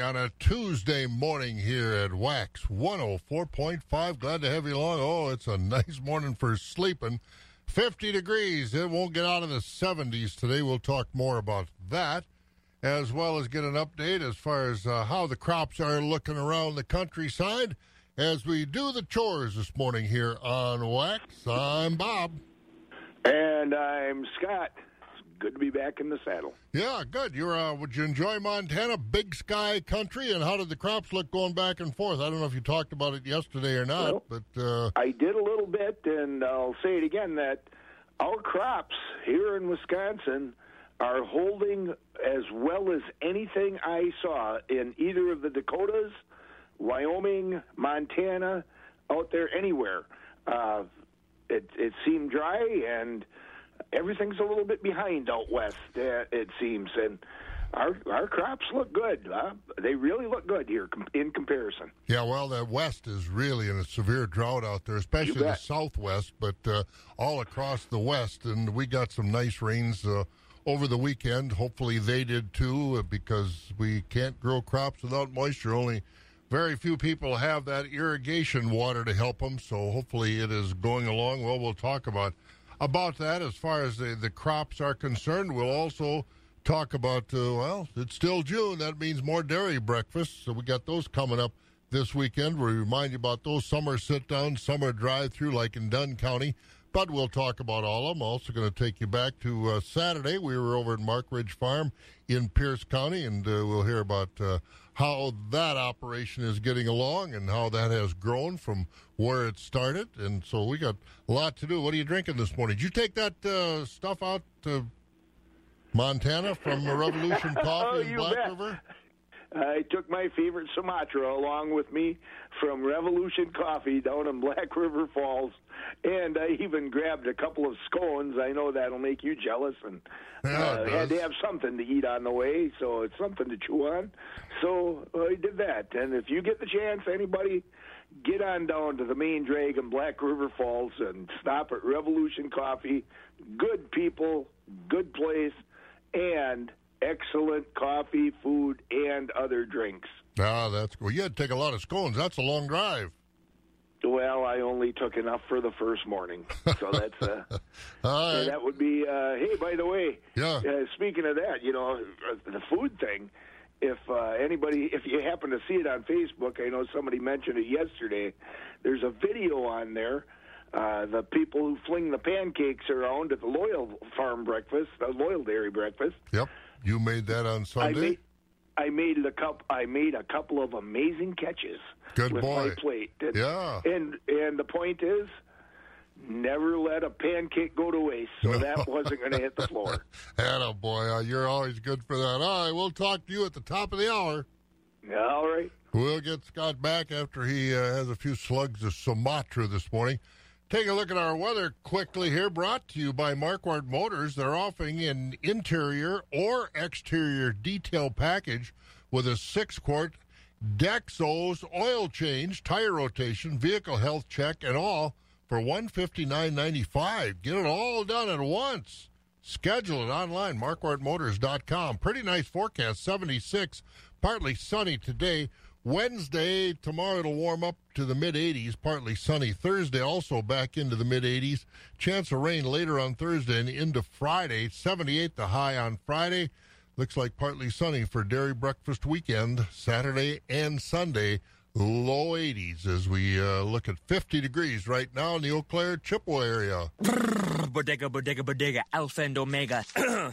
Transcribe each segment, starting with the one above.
on a Tuesday morning here at Wax 104.5. Glad to have you along. Oh, it's a nice morning for sleeping. 50 degrees. It won't get out of the 70s today. We'll talk more about that, as well as get an update as far as uh, how the crops are looking around the countryside as we do the chores this morning here on Wax. I'm Bob. And I'm Scott good to be back in the saddle. Yeah, good. You're uh, would you enjoy Montana, big sky country, and how did the crops look going back and forth? I don't know if you talked about it yesterday or not, well, but uh... I did a little bit, and I'll say it again that our crops here in Wisconsin are holding as well as anything I saw in either of the Dakotas, Wyoming, Montana, out there anywhere. Uh, it, it seemed dry and everything's a little bit behind out west. Uh, it seems, and our our crops look good. Uh, they really look good here in comparison. Yeah, well, the west is really in a severe drought out there, especially the southwest, but uh, all across the west. And we got some nice rains uh, over the weekend. Hopefully, they did too, uh, because we can't grow crops without moisture. Only very few people have that irrigation water to help them. So hopefully, it is going along well. We'll talk about about that as far as the, the crops are concerned. We'll also talk about, uh, well, it's still June. That means more dairy breakfasts. So we got those coming up this weekend. We remind you about those summer sit downs, summer drive through, like in Dunn County. But we'll talk about all of them. Also, going to take you back to uh, Saturday. We were over at Mark Ridge Farm in Pierce County, and uh, we'll hear about uh, how that operation is getting along and how that has grown from where it started. And so we got a lot to do. What are you drinking this morning? Did you take that uh, stuff out to Montana from the Revolution Coffee oh, in Black bet. River? I took my favorite Sumatra along with me from Revolution Coffee down in Black River Falls, and I even grabbed a couple of scones. I know that'll make you jealous, and yeah, uh, had to have something to eat on the way, so it's something to chew on. So I did that. And if you get the chance, anybody get on down to the main drag in Black River Falls and stop at Revolution Coffee. Good people, good place, and excellent coffee, food, and other drinks. Ah, that's cool. You had to take a lot of scones. That's a long drive. Well, I only took enough for the first morning, so that's uh, right. that would be. Uh, hey, by the way, yeah. Uh, speaking of that, you know, the food thing. If uh, anybody, if you happen to see it on Facebook, I know somebody mentioned it yesterday. There's a video on there. Uh, the people who fling the pancakes around at the Loyal Farm breakfast, the Loyal Dairy breakfast. Yep you made that on Sunday. I made, I made a couple. I made a couple of amazing catches. Good with boy. my plate. And, yeah. And and the point is, never let a pancake go to waste. So that wasn't going to hit the floor. Atta boy, uh, you're always good for that. All right, we'll talk to you at the top of the hour. All right. We'll get Scott back after he uh, has a few slugs of Sumatra this morning. Take a look at our weather quickly here, brought to you by Marquardt Motors. They're offering an interior or exterior detail package with a six quart Dexos oil change, tire rotation, vehicle health check, and all for one fifty nine ninety five. Get it all done at once. Schedule it online, marquardtmotors.com. Pretty nice forecast, 76, partly sunny today Wednesday, tomorrow it'll warm up to the mid 80s, partly sunny. Thursday also back into the mid 80s. Chance of rain later on Thursday and into Friday. 78 the high on Friday. Looks like partly sunny for dairy breakfast weekend, Saturday and Sunday. Low 80s as we uh, look at 50 degrees right now in the Eau Claire Chippewa area. bodega, bodega, bodega, alpha and omega.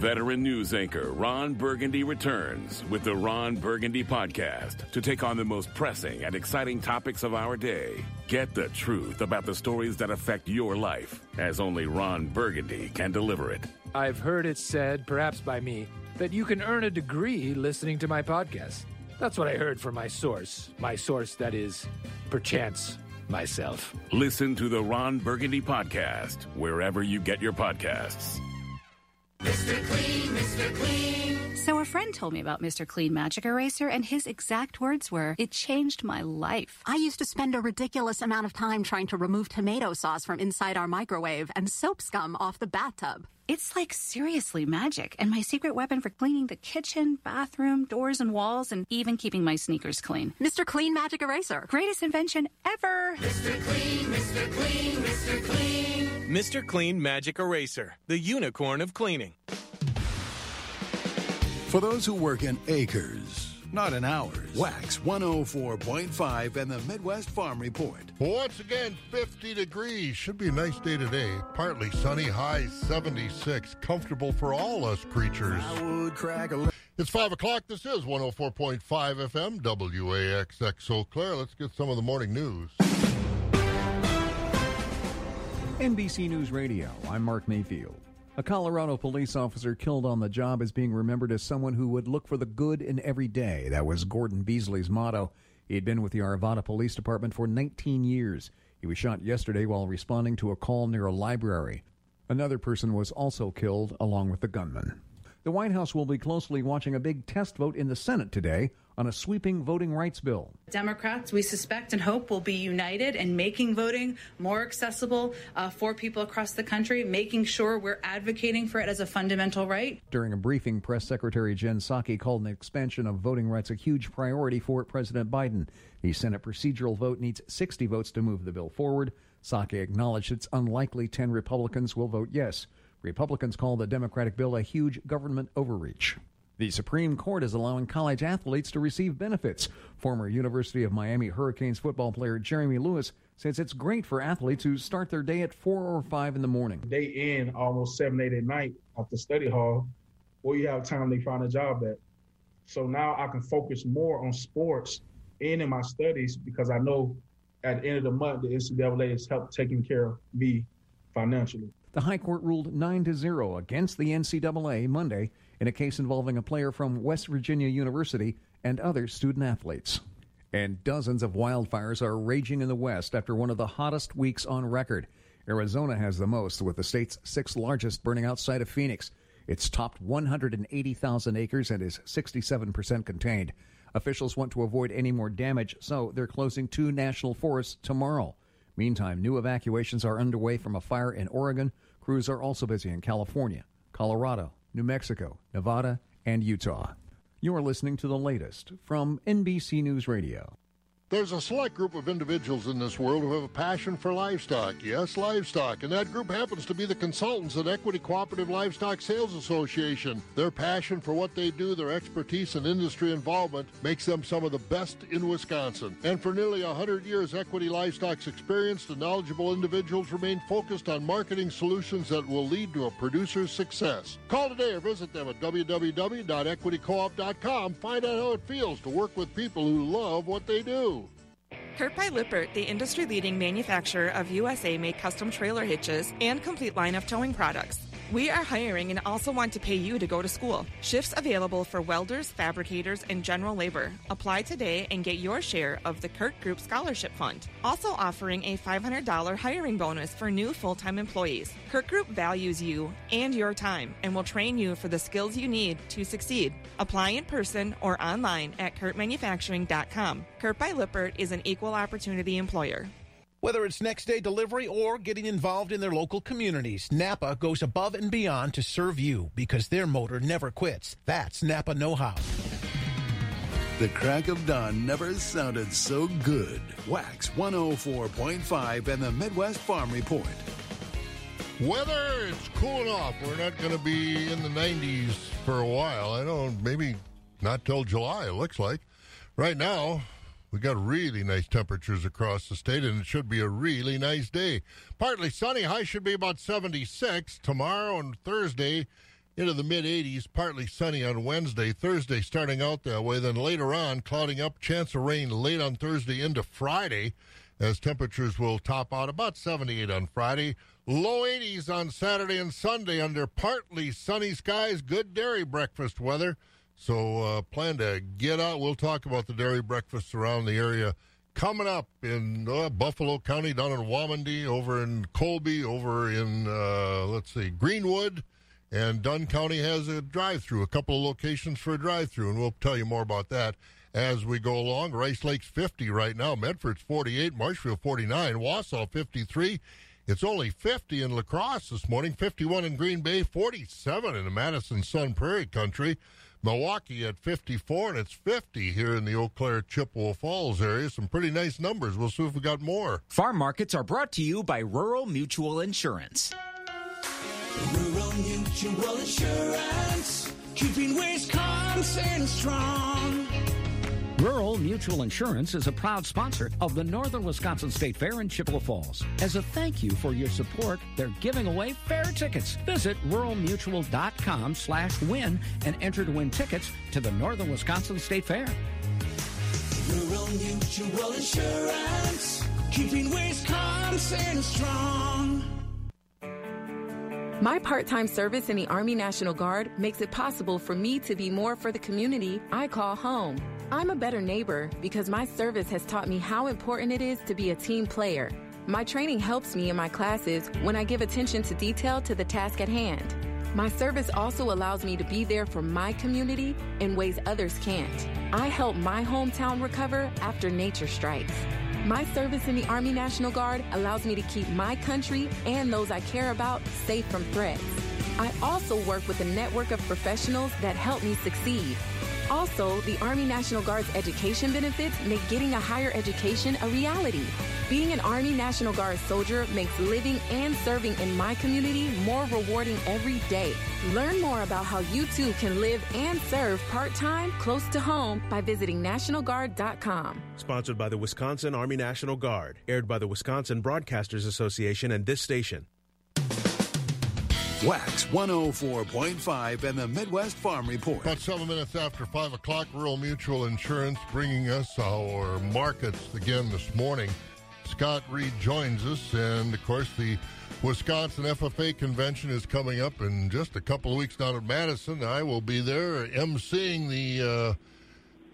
Veteran news anchor Ron Burgundy returns with the Ron Burgundy Podcast to take on the most pressing and exciting topics of our day. Get the truth about the stories that affect your life, as only Ron Burgundy can deliver it. I've heard it said, perhaps by me, that you can earn a degree listening to my podcast. That's what I heard from my source. My source, that is, perchance, myself. Listen to the Ron Burgundy podcast wherever you get your podcasts. Mr. Clean, Mr. Clean. So, a friend told me about Mr. Clean Magic Eraser, and his exact words were, It changed my life. I used to spend a ridiculous amount of time trying to remove tomato sauce from inside our microwave and soap scum off the bathtub. It's like seriously magic, and my secret weapon for cleaning the kitchen, bathroom, doors, and walls, and even keeping my sneakers clean. Mr. Clean Magic Eraser. Greatest invention ever. Mr. Clean, Mr. Clean, Mr. Clean. Mr. Clean Magic Eraser, the unicorn of cleaning. For those who work in acres, not in hours. Wax 104.5 and the Midwest Farm Report. Once again, 50 degrees. Should be a nice day today. Partly sunny, high 76. Comfortable for all us creatures. It's 5 o'clock. This is 104.5 FM, WAXX Eau Claire. Let's get some of the morning news. NBC News Radio, I'm Mark Mayfield. A Colorado police officer killed on the job is being remembered as someone who would look for the good in every day. That was Gordon Beesley's motto. He had been with the Arvada Police Department for 19 years. He was shot yesterday while responding to a call near a library. Another person was also killed along with the gunman. The White House will be closely watching a big test vote in the Senate today on a sweeping voting rights bill. Democrats, we suspect and hope, will be united in making voting more accessible uh, for people across the country, making sure we're advocating for it as a fundamental right. During a briefing, Press Secretary Jen Psaki called an expansion of voting rights a huge priority for President Biden. The Senate procedural vote needs 60 votes to move the bill forward. Psaki acknowledged it's unlikely 10 Republicans will vote yes. Republicans call the Democratic bill a huge government overreach. The Supreme Court is allowing college athletes to receive benefits. Former University of Miami Hurricanes football player Jeremy Lewis says it's great for athletes who start their day at 4 or 5 in the morning. They in almost 7, 8 at night at the study hall where you have time they find a job at. So now I can focus more on sports and in my studies because I know at the end of the month the NCAA has helped taking care of me financially. The High Court ruled 9 to 0 against the NCAA Monday in a case involving a player from West Virginia University and other student athletes. And dozens of wildfires are raging in the West after one of the hottest weeks on record. Arizona has the most, with the state's sixth largest burning outside of Phoenix. It's topped 180,000 acres and is 67% contained. Officials want to avoid any more damage, so they're closing two national forests tomorrow. Meantime, new evacuations are underway from a fire in Oregon. Crews are also busy in California, Colorado, New Mexico, Nevada, and Utah. You're listening to the latest from NBC News Radio. There's a select group of individuals in this world who have a passion for livestock. Yes, livestock. And that group happens to be the consultants at Equity Cooperative Livestock Sales Association. Their passion for what they do, their expertise and industry involvement makes them some of the best in Wisconsin. And for nearly 100 years, Equity Livestock's experienced and knowledgeable individuals remain focused on marketing solutions that will lead to a producer's success. Call today or visit them at www.equitycoop.com. Find out how it feels to work with people who love what they do. CURT by Lippert, the industry leading manufacturer of USA made custom trailer hitches and complete line of towing products. We are hiring and also want to pay you to go to school. Shifts available for welders, fabricators, and general labor. Apply today and get your share of the CURT Group Scholarship Fund. Also offering a $500 hiring bonus for new full time employees. CURT Group values you and your time and will train you for the skills you need to succeed. Apply in person or online at kurtmanufacturing.com. CURT by Lippert is an equal opportunity employer. Whether it's next day delivery or getting involved in their local communities, Napa goes above and beyond to serve you because their motor never quits. That's Napa Know How. The crack of dawn never sounded so good. Wax 104.5 and the Midwest Farm Report. Weather, it's cooling off. We're not going to be in the 90s for a while. I don't, maybe not till July, it looks like. Right now, we got really nice temperatures across the state, and it should be a really nice day. Partly sunny, high should be about 76. Tomorrow and Thursday into the mid 80s, partly sunny on Wednesday. Thursday starting out that way, then later on, clouding up, chance of rain late on Thursday into Friday, as temperatures will top out about 78 on Friday. Low 80s on Saturday and Sunday under partly sunny skies, good dairy breakfast weather. So uh, plan to get out. We'll talk about the dairy breakfasts around the area coming up in uh, Buffalo County, down in Waumandee, over in Colby, over in, uh, let's see, Greenwood. And Dunn County has a drive through, a couple of locations for a drive through, and we'll tell you more about that as we go along. Rice Lake's 50 right now, Medford's 48, Marshfield 49, Wausau 53. It's only 50 in La Crosse this morning, 51 in Green Bay, 47 in the Madison Sun Prairie Country. Milwaukee at 54, and it's 50 here in the Eau Claire Chippewa Falls area. Some pretty nice numbers. We'll see if we got more. Farm markets are brought to you by Rural Mutual Insurance. Rural Mutual Insurance, keeping Wisconsin strong. Rural Mutual Insurance is a proud sponsor of the Northern Wisconsin State Fair in Chippewa Falls. As a thank you for your support, they're giving away fair tickets. Visit ruralmutual.com slash win and enter to win tickets to the Northern Wisconsin State Fair. Rural Mutual Insurance, keeping Wisconsin strong. My part time service in the Army National Guard makes it possible for me to be more for the community I call home. I'm a better neighbor because my service has taught me how important it is to be a team player. My training helps me in my classes when I give attention to detail to the task at hand. My service also allows me to be there for my community in ways others can't. I help my hometown recover after nature strikes. My service in the Army National Guard allows me to keep my country and those I care about safe from threats. I also work with a network of professionals that help me succeed. Also, the Army National Guard's education benefits make getting a higher education a reality. Being an Army National Guard soldier makes living and serving in my community more rewarding every day. Learn more about how you too can live and serve part time close to home by visiting NationalGuard.com. Sponsored by the Wisconsin Army National Guard, aired by the Wisconsin Broadcasters Association and this station. Wax 104.5 and the Midwest Farm Report. About seven minutes after 5 o'clock, Rural Mutual Insurance bringing us our markets again this morning. Scott Reed joins us, and of course, the Wisconsin FFA convention is coming up in just a couple of weeks down at Madison. I will be there emceeing the. Uh,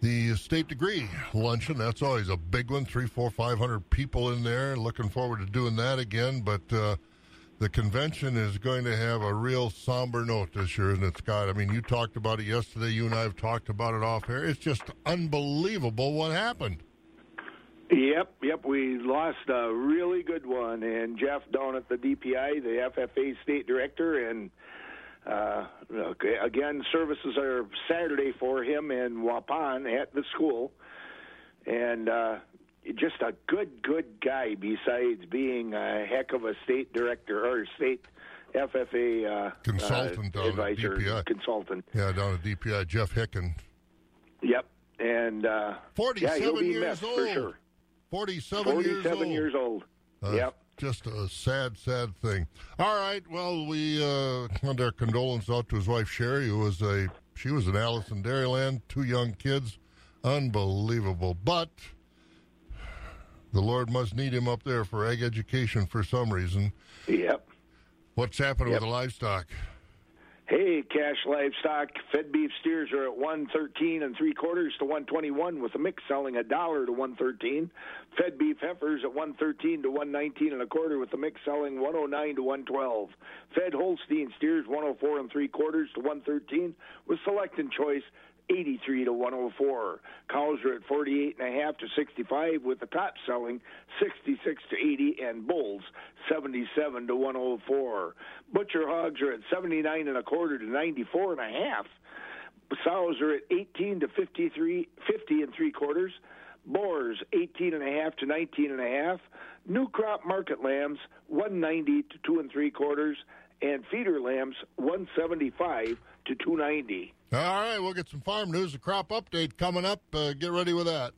the state degree luncheon that's always a big one three four five hundred people in there looking forward to doing that again but uh, the convention is going to have a real somber note this year, isn't it, Scott? I mean, you talked about it yesterday. You and I have talked about it off air. It's just unbelievable what happened. Yep, yep. We lost a really good one, and Jeff down at the DPI, the FFA state director, and uh, again, services are Saturday for him in Waupun at the school, and uh, just a good, good guy. Besides being a heck of a state director or state FFA uh, consultant, uh, advisor, DPI. consultant. Yeah, down at DPI, Jeff Hicken. Yep, and uh, forty-seven yeah, years old. for sure. Forty-seven, 47 years old. Uh, yep. Just a sad, sad thing. All right. Well, we uh, send our condolences out to his wife Sherry, who was a she was an Alice in Allison Dairyland, two young kids, unbelievable. But the Lord must need him up there for ag education for some reason. Yep. What's happening yep. with the livestock? Hey, cash livestock. Fed beef steers are at one thirteen and three quarters to one twenty one, with a mix selling a dollar to one thirteen. Fed beef heifers at one thirteen to one nineteen and a quarter, with a mix selling one oh nine to one twelve. Fed Holstein steers one oh four and three quarters to one thirteen, with select and choice 83 to 104. Cows are at 48 and a half to 65 with the top selling 66 to 80 and bulls 77 to 104. Butcher hogs are at 79 and a quarter to 94 and a half. Sows are at 18 to 53 50 and three quarters. Boars 18 and a half to 19 and a half. New crop market lambs 190 to two and three quarters and feeder lambs 175 to 290. All right, we'll get some farm news, a crop update coming up. Uh, get ready with that.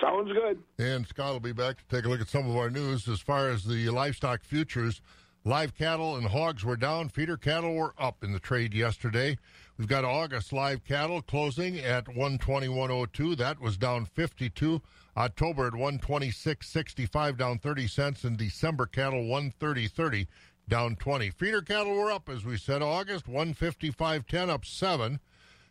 Sounds good. And Scott will be back to take a look at some of our news as far as the livestock futures. Live cattle and hogs were down. Feeder cattle were up in the trade yesterday. We've got August live cattle closing at 121.02. That was down 52. October at 126.65, down 30 cents. And December cattle 130.30 down 20. Feeder cattle were up, as we said. August, 155.10, up 7.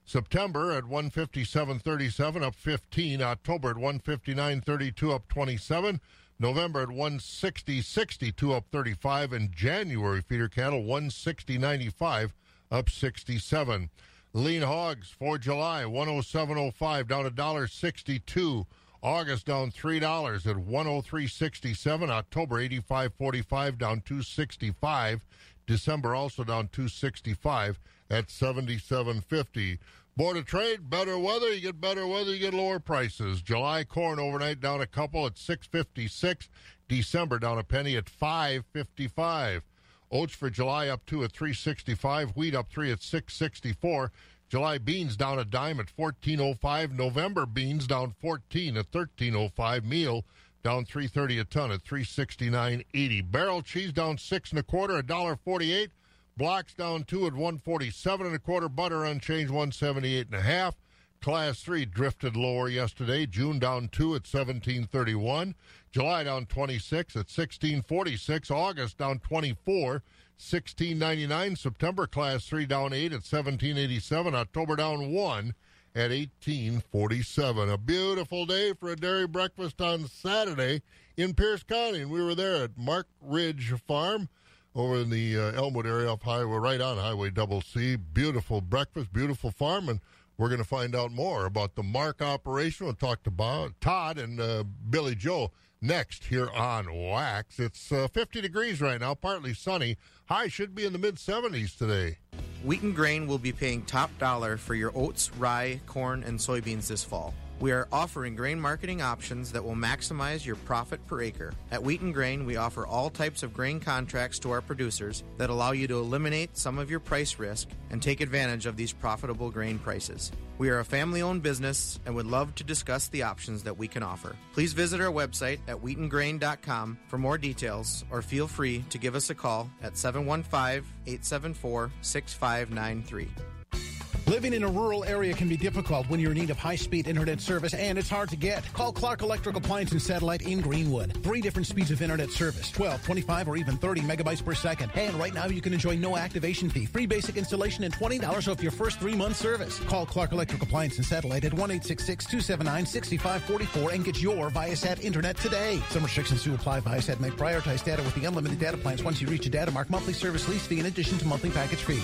September at 157.37 up 15. October at 159.32 up 27. November at 160.62 up 35. And January feeder cattle 160.95 up 67. Lean hogs for July 107.05 down a dollar 62. August down three dollars at 103.67. October 85.45 down 265. December also down 265 at 77.50. Board of Trade, better weather, you get better weather, you get lower prices. July corn overnight down a couple at 656. December down a penny at 555. Oats for July up two at 365. Wheat up three at 664. July beans down a dime at 1405. November beans down 14 at 1305. Meal down 330 a ton at 369.80. Barrel cheese down six and a quarter, a dollar 48. Blocks down two at 147 and a quarter. Butter unchanged 178 and a half. Class three drifted lower yesterday. June down two at 1731. July down 26 at 1646. August down 24. 1699 September class 3 down 8 at 1787 October down 1 at 1847 a beautiful day for a dairy breakfast on Saturday in Pierce County and we were there at Mark Ridge Farm over in the uh, Elmwood area off highway right on highway double C. Beautiful breakfast beautiful farm and we're going to find out more about the Mark operation. We'll talk to Bob, Todd and uh, Billy Joe next here on Wax. It's uh, 50 degrees right now, partly sunny. High should be in the mid 70s today. Wheaton Grain will be paying top dollar for your oats, rye, corn, and soybeans this fall. We are offering grain marketing options that will maximize your profit per acre. At Wheaton Grain, we offer all types of grain contracts to our producers that allow you to eliminate some of your price risk and take advantage of these profitable grain prices. We are a family owned business and would love to discuss the options that we can offer. Please visit our website at wheatongrain.com for more details or feel free to give us a call at 715 874 6593. Living in a rural area can be difficult when you're in need of high-speed internet service and it's hard to get. Call Clark Electric Appliance and Satellite in Greenwood. Three different speeds of internet service, 12, 25, or even 30 megabytes per second. And right now you can enjoy no activation fee, free basic installation, and $20 off your first three-month service. Call Clark Electric Appliance and Satellite at 1-866-279-6544 and get your Viasat internet today. Some restrictions do apply. Viasat may prioritize data with the unlimited data plans once you reach a data mark monthly service lease fee in addition to monthly package fee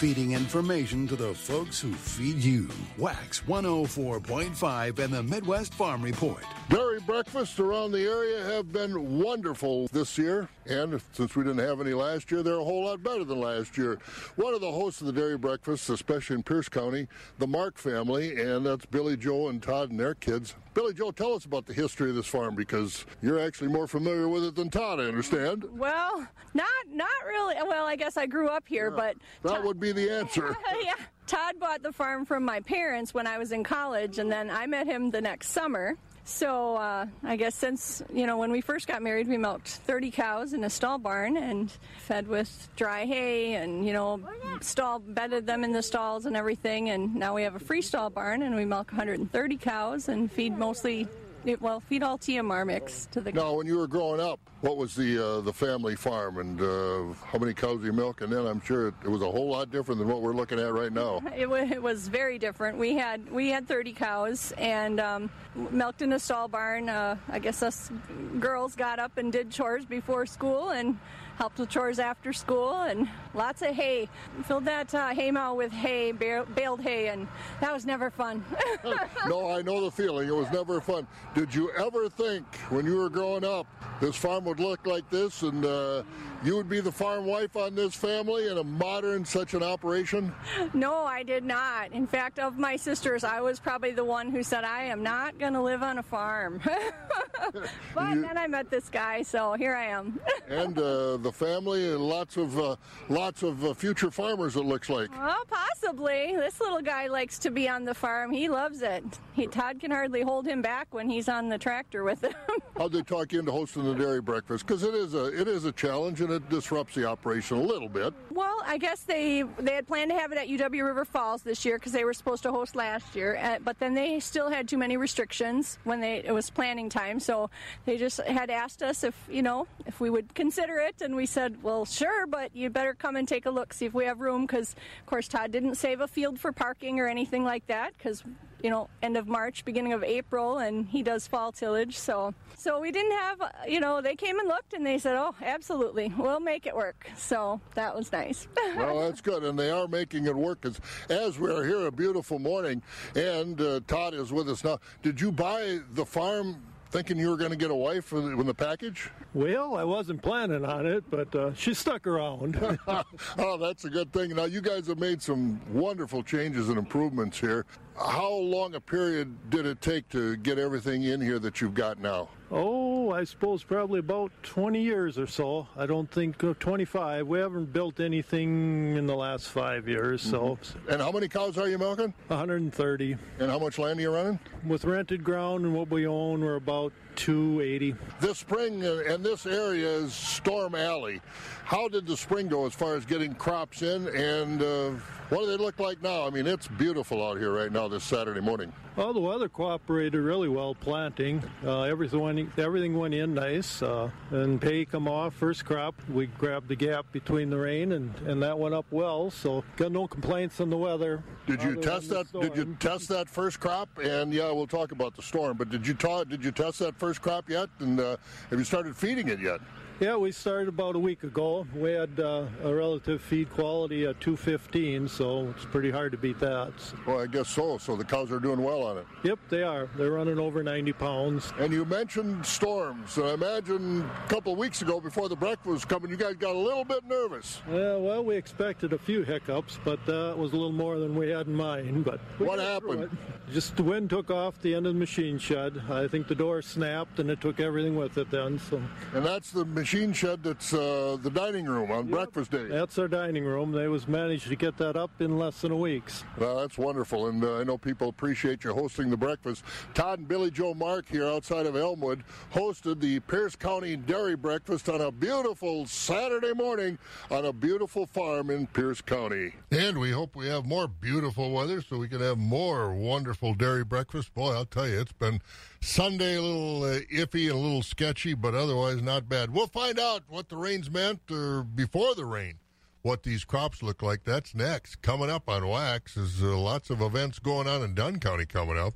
feeding information to the folks who feed you. Wax 104.5 and the Midwest Farm Report. Dairy breakfasts around the area have been wonderful this year, and since we didn't have any last year, they're a whole lot better than last year. One of the hosts of the dairy breakfasts, especially in Pierce County, the Mark family, and that's Billy Joe and Todd and their kids. Billy Joe, tell us about the history of this farm because you're actually more familiar with it than Todd, I understand. Well, not not really. Well, I guess I grew up here, yeah, but that Todd, would be the answer. yeah. Todd bought the farm from my parents when I was in college, and then I met him the next summer. So uh, I guess since you know when we first got married, we milked 30 cows in a stall barn and fed with dry hay, and you know stall bedded them in the stalls and everything. And now we have a freestall barn, and we milk 130 cows and feed mostly it, well, feed all TMR mix to the. Now, when you were growing up, what was the uh, the family farm and uh, how many cows you milk? And then I'm sure it, it, was a whole lot different than what we're looking at right now. It, w- it was very different. We had we had 30 cows and um, milked in a stall barn. Uh, I guess us girls got up and did chores before school and helped with chores after school, and lots of hay. Filled that uh, hay mow with hay, baled hay, and that was never fun. no, I know the feeling. It was never fun. Did you ever think when you were growing up this farm would look like this and uh, you would be the farm wife on this family in a modern such an operation? No, I did not. In fact, of my sisters, I was probably the one who said, I am not going to live on a farm. but you, then I met this guy, so here I am. and uh, the family and lots of uh, lots of uh, future farmers, it looks like. Well, possibly. This little guy likes to be on the farm. He loves it. He, Todd can hardly hold him back when he's on the tractor with him. How'd they talk you into hosting the dairy breakfast? Because it is a it is a challenge and it disrupts the operation a little bit. Well, I guess they they had planned to have it at UW River Falls this year because they were supposed to host last year, uh, but then they still had too many restrictions when they it was planning time. So they just had asked us if you know if we would consider it, and we said, well, sure, but you better come and take a look, see if we have room, because of course Todd didn't save a field for parking or anything like that, because you know, end of March, beginning of April, and he does fall tillage. So, so we didn't have, you know, they came and looked and they said, oh, absolutely, we'll make it work. So that was nice. well, that's good, and they are making it work. As, as we are here, a beautiful morning, and uh, Todd is with us now. Did you buy the farm thinking you were going to get a wife with the package? Well, I wasn't planning on it, but uh, she stuck around. oh, that's a good thing. Now, you guys have made some wonderful changes and improvements here. How long a period did it take to get everything in here that you've got now? Oh, I suppose probably about 20 years or so. I don't think uh, 25. We haven't built anything in the last five years. So. Mm-hmm. And how many cows are you milking? 130. And how much land are you running? With rented ground and what we own, we're about 280. This spring, uh, and this area is Storm Alley. How did the spring go as far as getting crops in, and uh, what do they look like now? I mean, it's beautiful out here right now this Saturday morning. Well, the weather cooperated really well planting. Uh, everything, went, everything went in nice. Uh, and pay come off, first crop. We grabbed the gap between the rain, and, and that went up well. So got no complaints on the weather. Did you test that? Did you test that first crop? And yeah, we'll talk about the storm. But did you ta- did you test that first crop yet? And uh, have you started feeding it yet? Yeah, we started about a week ago. We had uh, a relative feed quality at 215, so it's pretty hard to beat that. Well, I guess so. So the cows are doing well on it. Yep, they are. They're running over 90 pounds. And you mentioned storms. I imagine a couple of weeks ago, before the breakfast was coming, you guys got a little bit nervous. Yeah, well, we expected a few hiccups, but that was a little more than we had in mind. But what happened? Just the wind took off the end of the machine shed. I think the door snapped, and it took everything with it. Then, so. And that's the machine machine shed that's uh, the dining room on yep. breakfast day. That's our dining room. They was managed to get that up in less than a week. Well, that's wonderful, and uh, I know people appreciate you hosting the breakfast. Todd and Billy Joe Mark here outside of Elmwood hosted the Pierce County Dairy Breakfast on a beautiful Saturday morning on a beautiful farm in Pierce County. And we hope we have more beautiful weather so we can have more wonderful dairy breakfast. Boy, I'll tell you, it's been Sunday a little uh, iffy and a little sketchy, but otherwise not bad. We'll find out what the rains meant or before the rain, what these crops look like. That's next. Coming up on Wax is uh, lots of events going on in Dunn County coming up.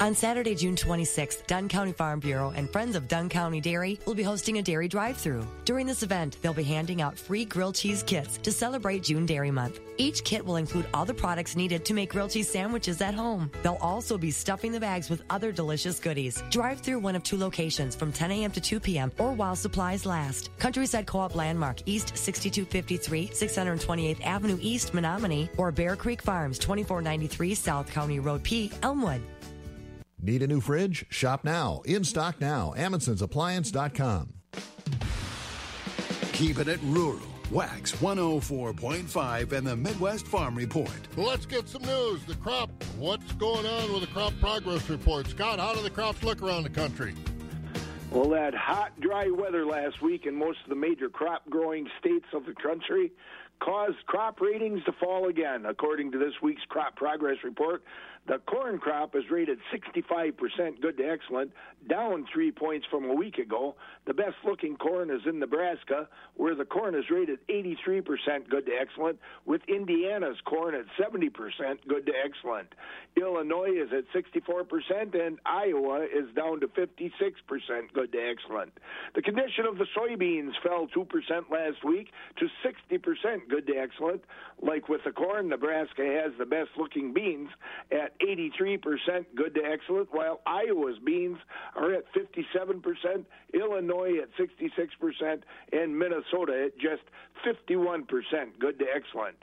On Saturday, June 26th, Dunn County Farm Bureau and Friends of Dunn County Dairy will be hosting a dairy drive-through. During this event, they'll be handing out free grilled cheese kits to celebrate June Dairy Month. Each kit will include all the products needed to make grilled cheese sandwiches at home. They'll also be stuffing the bags with other delicious goodies. Drive through one of two locations from 10 a.m. to 2 p.m. or while supplies last. Countryside Co-op Landmark, East 6253, 628th Avenue East, Menomonie, or Bear Creek Farms, 2493 South County Road P, Elmwood. Need a new fridge? Shop now. In stock now. Amundsen'sAppliance.com. Keeping it rural. Wax 104.5 and the Midwest Farm Report. let's get some news. The crop. What's going on with the crop progress report? Scott, how do the crops look around the country? Well, that hot, dry weather last week in most of the major crop growing states of the country caused crop ratings to fall again. According to this week's crop progress report, the corn crop is rated 65% good to excellent, down three points from a week ago. The best looking corn is in Nebraska, where the corn is rated 83% good to excellent, with Indiana's corn at 70% good to excellent. Illinois is at 64%, and Iowa is down to 56% good to excellent. The condition of the soybeans fell 2% last week to 60% good to excellent. Like with the corn, Nebraska has the best looking beans at 83% good to excellent, while Iowa's beans are at 57%, Illinois at 66%, and Minnesota at just 51% good to excellent.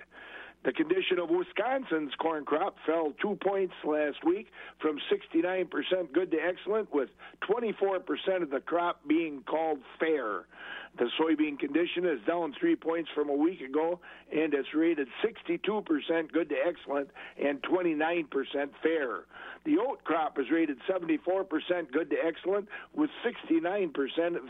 The condition of Wisconsin's corn crop fell two points last week from 69% good to excellent, with 24% of the crop being called fair. The soybean condition is down three points from a week ago, and it's rated 62% good to excellent and 29% fair. The oat crop is rated 74% good to excellent, with 69%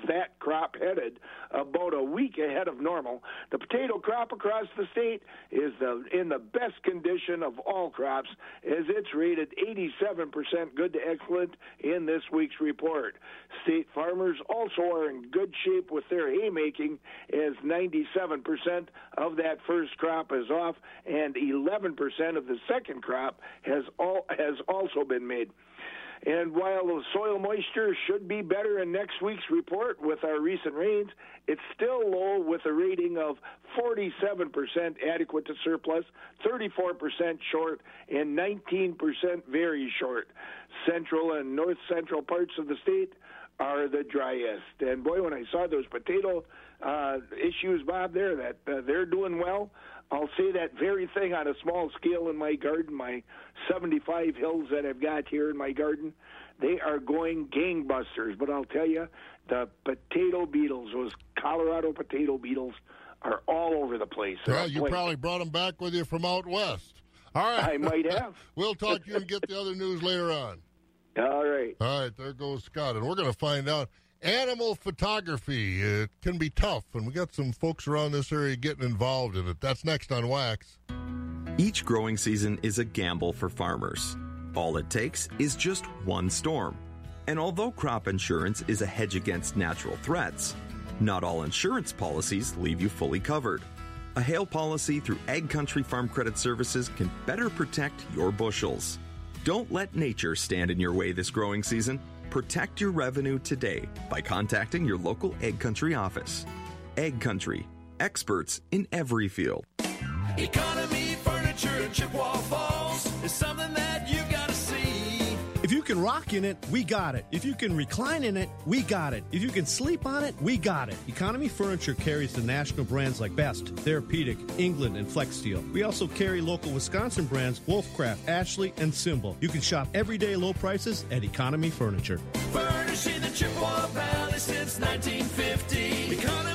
that crop headed, about a week ahead of normal. The potato crop across the state is the, in the best condition of all crops, as it's rated 87% good to excellent in this week's report. State farmers also are in good shape with their haymaking, as 97% of that first crop is off, and 11% of the second crop has all has also been made. And while the soil moisture should be better in next week's report with our recent rains, it's still low with a rating of 47% adequate to surplus, 34% short, and 19% very short. Central and north central parts of the state are the driest. And boy, when I saw those potato uh, issues, Bob, there that uh, they're doing well. I'll say that very thing on a small scale in my garden, my 75 hills that I've got here in my garden. They are going gangbusters. But I'll tell you, the potato beetles, those Colorado potato beetles, are all over the place. Well, you probably brought them back with you from out west. All right. I might have. we'll talk to you and get the other news later on. All right. All right, there goes Scott. And we're going to find out animal photography. It can be tough, and we got some folks around this area getting involved in it. That's next on Wax. Each growing season is a gamble for farmers. All it takes is just one storm. And although crop insurance is a hedge against natural threats, not all insurance policies leave you fully covered. A hail policy through Ag Country Farm Credit Services can better protect your bushels. Don't let nature stand in your way this growing season. Protect your revenue today by contacting your local Ag Country office. Ag Country, experts in every field. Economy Furniture Chippewa Falls is something that can rock in it, we got it. If you can recline in it, we got it. If you can sleep on it, we got it. Economy Furniture carries the national brands like Best, Therapeutic, England, and Flexsteel. We also carry local Wisconsin brands Wolfcraft, Ashley, and Symbol. You can shop everyday low prices at Economy Furniture. Furnishing the Chippewa Valley since 1950. Economy.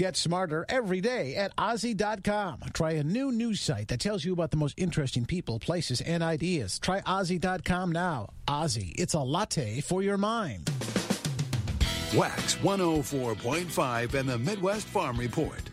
Get smarter every day at OZY.com. Try a new news site that tells you about the most interesting people, places, and ideas. Try OZY.com now. Ozzy, it's a latte for your mind. Wax 104.5 and the Midwest Farm Report.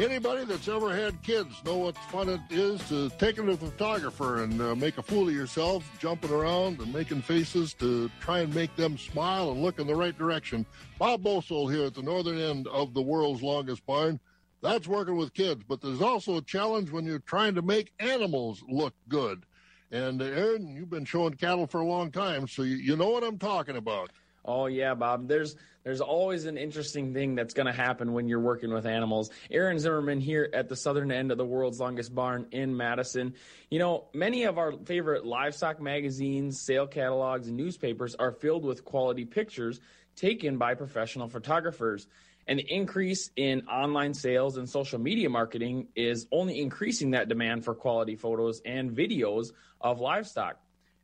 Anybody that's ever had kids know what fun it is to take them to the photographer and uh, make a fool of yourself, jumping around and making faces to try and make them smile and look in the right direction. Bob Bosold here at the northern end of the world's longest barn. That's working with kids, but there's also a challenge when you're trying to make animals look good. And Aaron, you've been showing cattle for a long time, so you, you know what I'm talking about. Oh yeah, Bob. There's there's always an interesting thing that's going to happen when you're working with animals. Aaron Zimmerman here at the southern end of the world's longest barn in Madison. You know, many of our favorite livestock magazines, sale catalogs, and newspapers are filled with quality pictures taken by professional photographers. And the increase in online sales and social media marketing is only increasing that demand for quality photos and videos of livestock.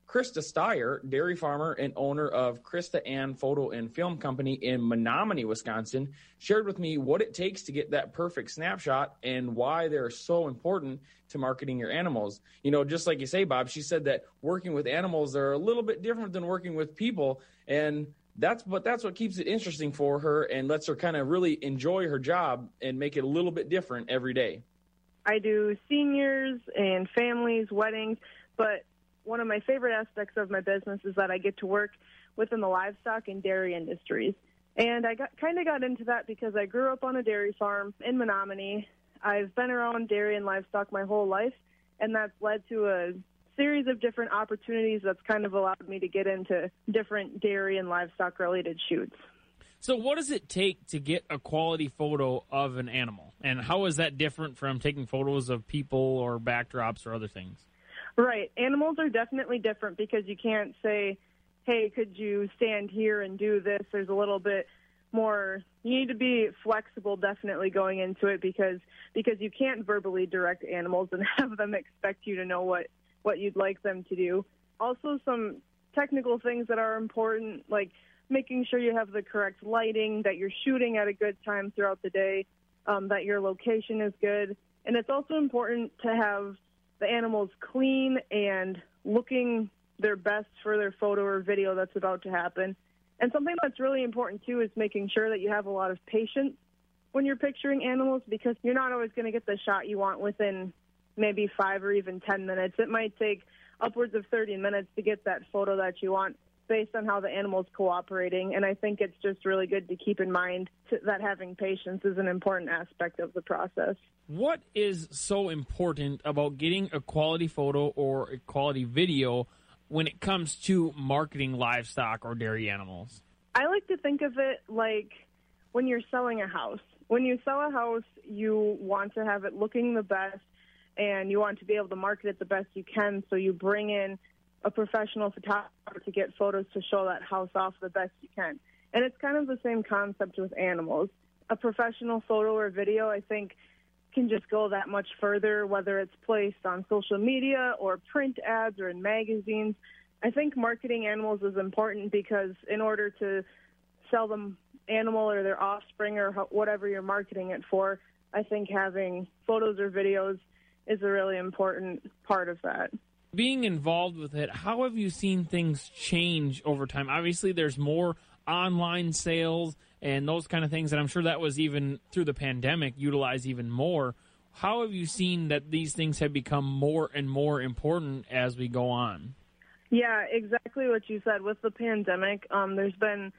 Krista Steyer, dairy farmer and owner of Krista Ann Photo and Film Company in Menomonie, Wisconsin, shared with me what it takes to get that perfect snapshot and why they're so important to marketing your animals. You know, just like you say, Bob, she said that working with animals are a little bit different than working with people, and that's but that's what keeps it interesting for her and lets her kind of really enjoy her job and make it a little bit different every day. I do seniors and families, weddings, but one of my favorite aspects of my business is that I get to work within the livestock and dairy industries. And I got kind of got into that because I grew up on a dairy farm in Menomonie. I've been around dairy and livestock my whole life, and that's led to a series of different opportunities that's kind of allowed me to get into different dairy and livestock related shoots. So, what does it take to get a quality photo of an animal? And how is that different from taking photos of people or backdrops or other things? Right. Animals are definitely different because you can't say, hey, could you stand here and do this? There's a little bit more you need to be flexible definitely going into it because because you can't verbally direct animals and have them expect you to know what what you'd like them to do also some technical things that are important like making sure you have the correct lighting that you're shooting at a good time throughout the day um, that your location is good and it's also important to have the animals clean and looking their best for their photo or video that's about to happen. And something that's really important too is making sure that you have a lot of patience when you're picturing animals because you're not always going to get the shot you want within maybe five or even 10 minutes. It might take upwards of 30 minutes to get that photo that you want based on how the animal's cooperating. And I think it's just really good to keep in mind to, that having patience is an important aspect of the process. What is so important about getting a quality photo or a quality video when it comes to marketing livestock or dairy animals? I like to think of it like when you're selling a house. When you sell a house, you want to have it looking the best and you want to be able to market it the best you can. So you bring in a professional photographer to get photos to show that house off the best you can. And it's kind of the same concept with animals. A professional photo or video, I think, can just go that much further, whether it's placed on social media or print ads or in magazines. I think marketing animals is important because in order to sell them animal or their offspring or whatever you're marketing it for, I think having photos or videos is a really important part of that. Being involved with it, how have you seen things change over time? Obviously, there's more online sales and those kind of things, and I'm sure that was even through the pandemic utilized even more. How have you seen that these things have become more and more important as we go on? Yeah, exactly what you said. With the pandemic, um, there's been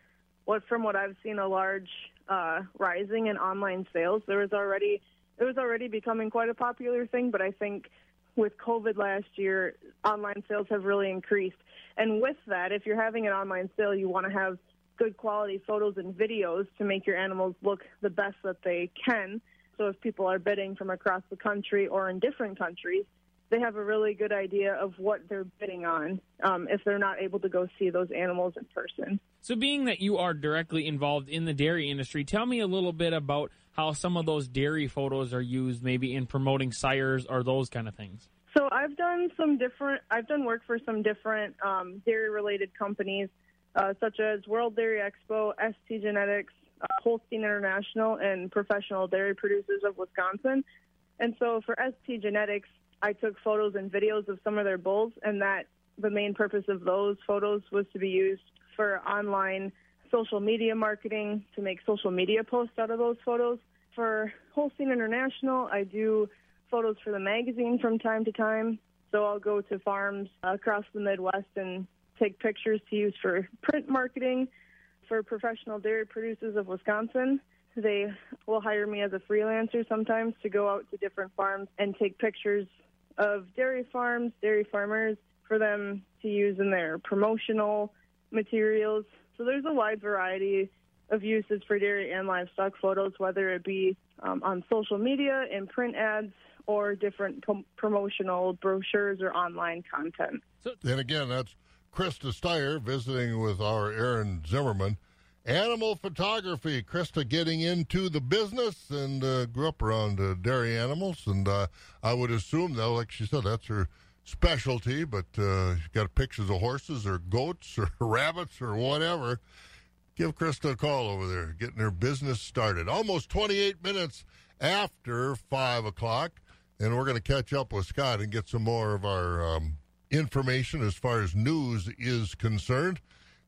what, from what I've seen, a large uh, rising in online sales. There was already it was already becoming quite a popular thing, but I think with COVID last year, online sales have really increased. And with that, if you're having an online sale, you want to have good quality photos and videos to make your animals look the best that they can. So if people are bidding from across the country or in different countries, they have a really good idea of what they're bidding on um, if they're not able to go see those animals in person. So, being that you are directly involved in the dairy industry, tell me a little bit about how some of those dairy photos are used, maybe in promoting sires or those kind of things. So, I've done some different. I've done work for some different um, dairy-related companies, uh, such as World Dairy Expo, ST Genetics, uh, Holstein International, and Professional Dairy Producers of Wisconsin. And so, for ST Genetics, I took photos and videos of some of their bulls, and that the main purpose of those photos was to be used for online social media marketing to make social media posts out of those photos. For Holstein International, I do photos for the magazine from time to time. So I'll go to farms across the Midwest and take pictures to use for print marketing for professional dairy producers of Wisconsin. They will hire me as a freelancer sometimes to go out to different farms and take pictures of dairy farms, dairy farmers, for them to use in their promotional materials. So there's a wide variety of uses for dairy and livestock photos, whether it be um, on social media, in print ads, or different pro- promotional brochures or online content. And again, that's Krista Steyer visiting with our Aaron Zimmerman. Animal photography. Krista getting into the business and uh, grew up around uh, dairy animals. And uh, I would assume, though, like she said, that's her specialty. But uh, she's got pictures of horses or goats or rabbits or whatever. Give Krista a call over there, getting her business started. Almost 28 minutes after 5 o'clock. And we're going to catch up with Scott and get some more of our um, information as far as news is concerned.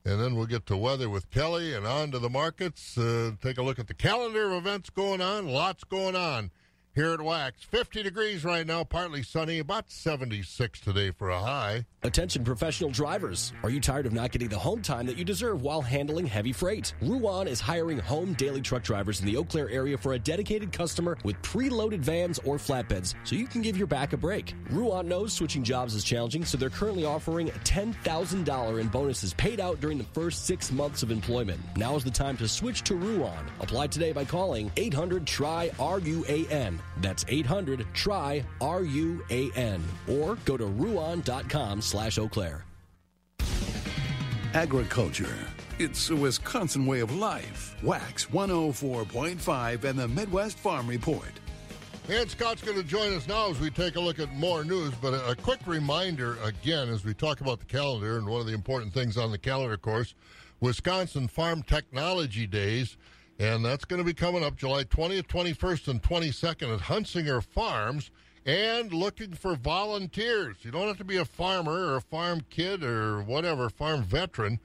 And then we'll get to weather with Kelly and on to the markets. Uh, take a look at the calendar of events going on. Lots going on here at Wax. 50 degrees right now, partly sunny, about 76 today for a high. Attention professional drivers. Are you tired of not getting the home time that you deserve while handling heavy freight? Ruan is hiring home daily truck drivers in the Eau Claire area for a dedicated customer with preloaded vans or flatbeds so you can give your back a break. Ruan knows switching jobs is challenging, so they're currently offering $10,000 in bonuses paid out during the first six months of employment. Now is the time to switch to Ruan. Apply today by calling 800 TRY RUAN. That's 800 TRY RUAN. Or go to ruan.com slash Eau Claire. Agriculture. It's a Wisconsin way of life. Wax 104.5 and the Midwest Farm Report. And Scott's going to join us now as we take a look at more news. But a, a, quick reminder again, as we talk about the calendar, and one of the important things on the calendar, of course, Wisconsin Farm Technology Days. And that's going to be coming up July 20th, 21st, and 22nd at Huntsinger Farms and looking for volunteers. You don't have to be a farmer or a farm kid or whatever, farm veteran.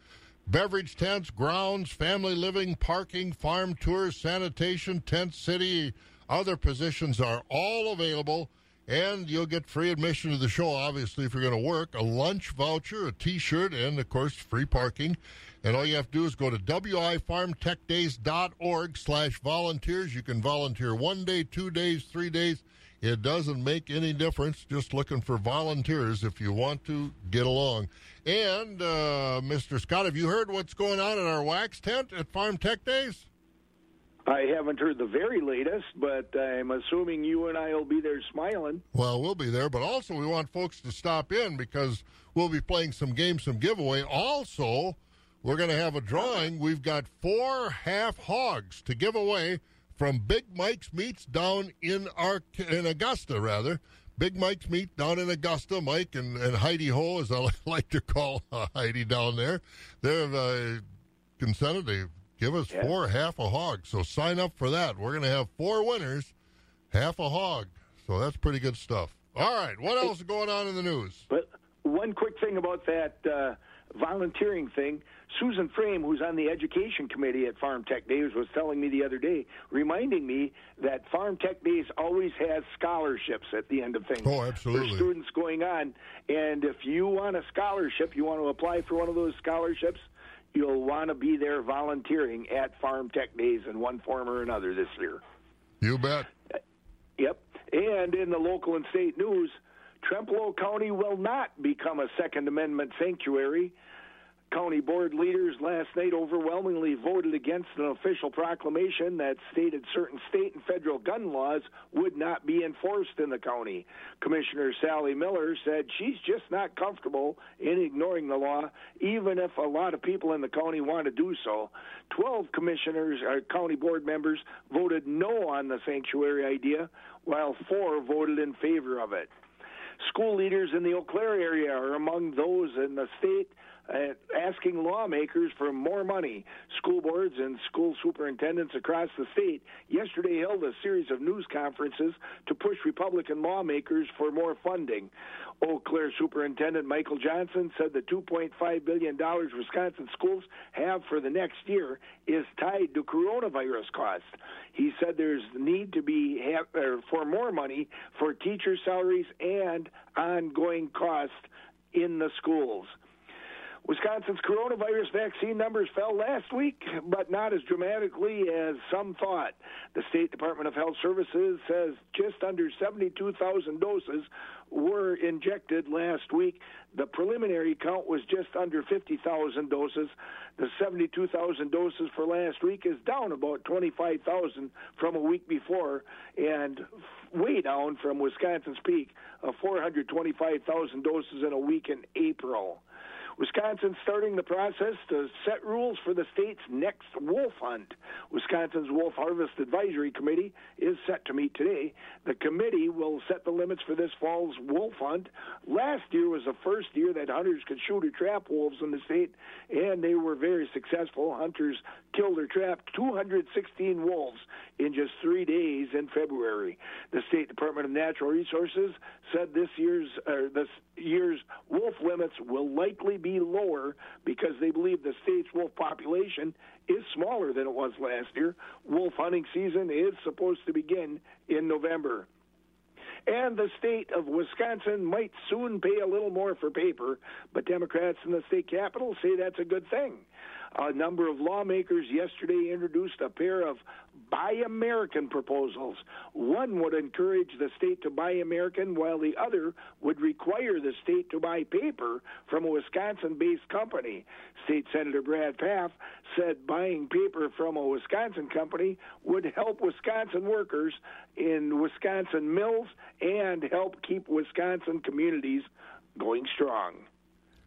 Beverage tents, grounds, family living, parking, farm tours, sanitation, tent city, other positions are all available. And you'll get free admission to the show, obviously, if you're going to work, a lunch voucher, a t shirt, and, of course, free parking. And all you have to do is go to wifarmtechdays.org slash volunteers. You can volunteer one day, two days, three days. It doesn't make any difference. Just looking for volunteers if you want to get along. And, uh, Mr. Scott, have you heard what's going on in our wax tent at Farm Tech Days? I haven't heard the very latest, but I'm assuming you and I will be there smiling. Well, we'll be there, but also we want folks to stop in because we'll be playing some games, some giveaway. Also, we're going to have a drawing. We've got four half hogs to give away from Big Mike's Meats down in our in Augusta, rather. Big Mike's Meat down in Augusta. Mike and, and Heidi Ho, as I like to call uh, Heidi down there, they've uh, consented to give us Yeah. four half a hog. So sign up for that. We're going to have four winners, half a hog. So that's pretty good stuff. All right, what else is going on in the news? But one quick thing about that uh, volunteering thing. Susan Frame, who's on the education committee at Farm Tech Days, was telling me the other day, reminding me that Farm Tech Days always has scholarships at the end of things. Oh, absolutely. For students going on. And if you want a scholarship, you want to apply for one of those scholarships, you'll want to be there volunteering at Farm Tech Days in one form or another this year. You bet. Yep. And in the local and state news, Trempealeau County will not become a Second Amendment sanctuary. County board leaders last night overwhelmingly voted against an official proclamation that stated certain state and federal gun laws would not be enforced in the county. Commissioner Sally Miller said she's just not comfortable in ignoring the law, even if a lot of people in the county want to do so. Twelve commissioners, or county board members, voted no on the sanctuary idea, while four voted in favor of it. School leaders in the Eau Claire area are among those in the state uh, asking lawmakers for more money. School boards and school superintendents across the state yesterday held a series of news conferences to push Republican lawmakers for more funding. Eau Claire Superintendent Michael Johnson said the $2.5 billion Wisconsin schools have for the next year is tied to coronavirus costs. He said there's need to be have, er, for more money for teacher salaries and ongoing costs in the schools. Wisconsin's coronavirus vaccine numbers fell last week, but not as dramatically as some thought. The State Department of Health Services says just under 72,000 doses were injected last week. The preliminary count was just under 50,000 doses. The 72,000 doses for last week is down about 25,000 from a week before and way down from Wisconsin's peak of 425,000 doses in a week in April. Wisconsin's starting the process to set rules for the state's next wolf hunt. Wisconsin's Wolf Harvest Advisory Committee is set to meet today. The committee will set the limits for this fall's wolf hunt. Last year was the first year that hunters could shoot or trap wolves in the state, and they were very successful. Hunters killed or trapped 216 wolves in just three days in February. The State Department of Natural Resources said this year's this year's wolf limits will likely be lower because they believe the state's wolf population is smaller than it was last year. Wolf hunting season is supposed to begin in November. And the state of Wisconsin might soon pay a little more for paper, but Democrats in the state capitol say that's a good thing. A number of lawmakers yesterday introduced a pair of Buy American proposals. One would encourage the state to buy American, while the other would require the state to buy paper from a Wisconsin based company. State Senator Brad Pfaff said buying paper from a Wisconsin company would help Wisconsin workers in Wisconsin mills and help keep Wisconsin communities going strong.